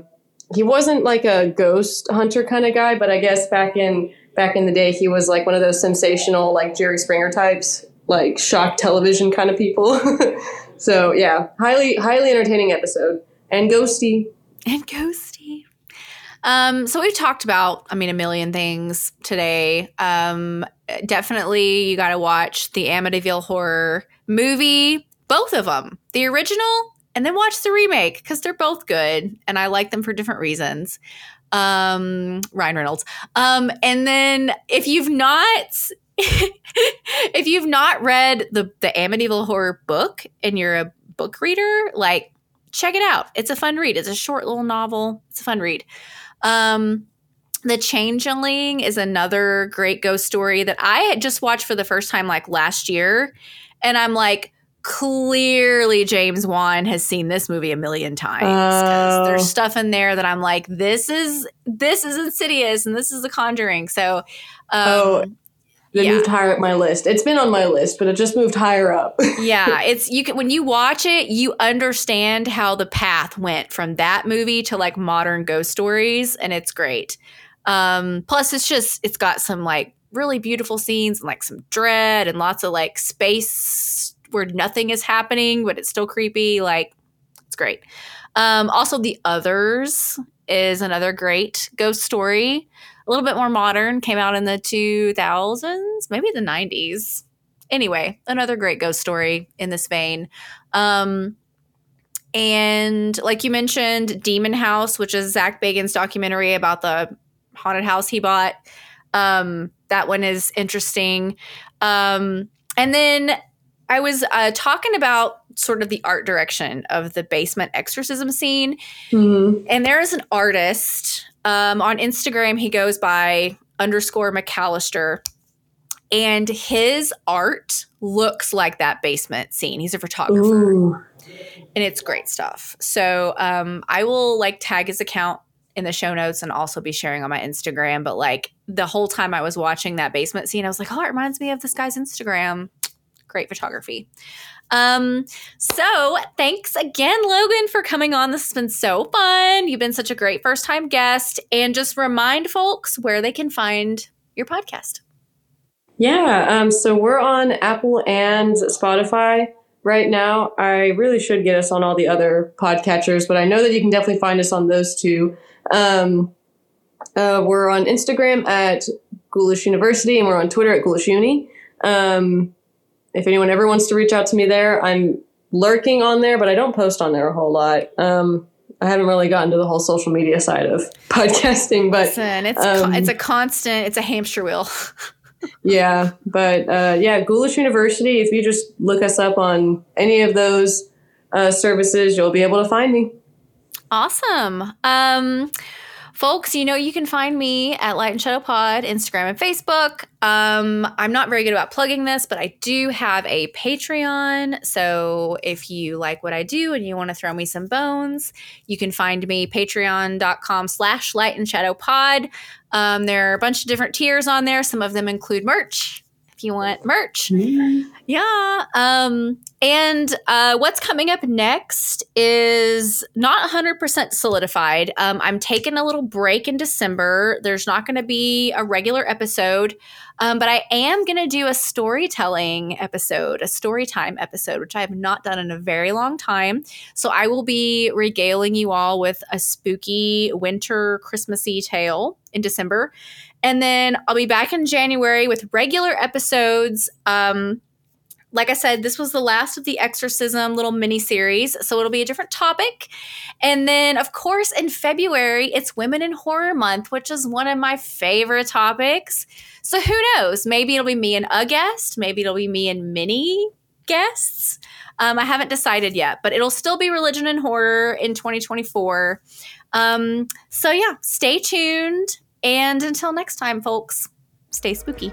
he wasn't like a ghost hunter kind of guy, but I guess back in back in the day, he was like one of those sensational like Jerry Springer types, like shock television kind of people. so yeah, highly highly entertaining episode and ghosty. And ghosty. Um so we've talked about i mean a million things today. Um definitely you got to watch the amityville horror movie both of them the original and then watch the remake because they're both good and i like them for different reasons. Um ryan reynolds. Um and then if you've not if you've not read the the amityville horror book and you're a book reader like check it out. It's a fun read. It's a short little novel. It's a fun read. Um, the Changeling is another great ghost story that I had just watched for the first time like last year, and I'm like, clearly James Wan has seen this movie a million times. Oh. There's stuff in there that I'm like, this is this is Insidious and this is The Conjuring. So, um, Oh, It yeah. moved higher up my list. It's been on my list, but it just moved higher up. yeah, it's you can when you watch it, you understand how the path went from that movie to like modern ghost stories, and it's great. Um, plus, it's just it's got some like really beautiful scenes and like some dread and lots of like space where nothing is happening, but it's still creepy. Like it's great. Um, also, The Others is another great ghost story. A little bit more modern, came out in the 2000s, maybe the 90s anyway, another great ghost story in this vein. Um, and like you mentioned, Demon House, which is Zach Bagans' documentary about the haunted house he bought. Um, that one is interesting. Um, and then I was uh, talking about sort of the art direction of the basement exorcism scene. Mhm. And there is an artist um, on Instagram. He goes by underscore McAllister. And his art looks like that basement scene. He's a photographer Ooh. and it's great stuff. So um, I will like tag his account in the show notes and also be sharing on my Instagram. But like the whole time I was watching that basement scene, I was like, oh, it reminds me of this guy's Instagram. Great photography. Um, so thanks again, Logan, for coming on. This has been so fun. You've been such a great first time guest. And just remind folks where they can find your podcast. Yeah, um, so we're on Apple and Spotify right now. I really should get us on all the other podcatchers, but I know that you can definitely find us on those two. Um, uh, we're on Instagram at Ghoulish University, and we're on Twitter at Ghoulish Uni. Um, if anyone ever wants to reach out to me there, I'm lurking on there, but I don't post on there a whole lot. Um, I haven't really gotten to the whole social media side of podcasting, but Listen, it's um, it's a constant, it's a hamster wheel. yeah, but uh, yeah, Ghoulish University. If you just look us up on any of those uh, services, you'll be able to find me. Awesome. Um, folks, you know, you can find me at Light and Shadow Pod, Instagram and Facebook. Um, I'm not very good about plugging this, but I do have a Patreon. So if you like what I do and you want to throw me some bones, you can find me patreon.com slash light and shadow pod. Um, there are a bunch of different tiers on there. Some of them include merch. If you want merch, yeah. Um, and uh, what's coming up next is not 100% solidified. Um, I'm taking a little break in December. There's not going to be a regular episode, um, but I am going to do a storytelling episode, a story time episode, which I have not done in a very long time. So I will be regaling you all with a spooky winter Christmassy tale in December. And then I'll be back in January with regular episodes. Um, like I said, this was the last of the exorcism little mini series, so it'll be a different topic. And then, of course, in February, it's Women in Horror Month, which is one of my favorite topics. So who knows? Maybe it'll be me and a guest. Maybe it'll be me and many guests. Um, I haven't decided yet, but it'll still be religion and horror in 2024. Um, so yeah, stay tuned. And until next time, folks, stay spooky.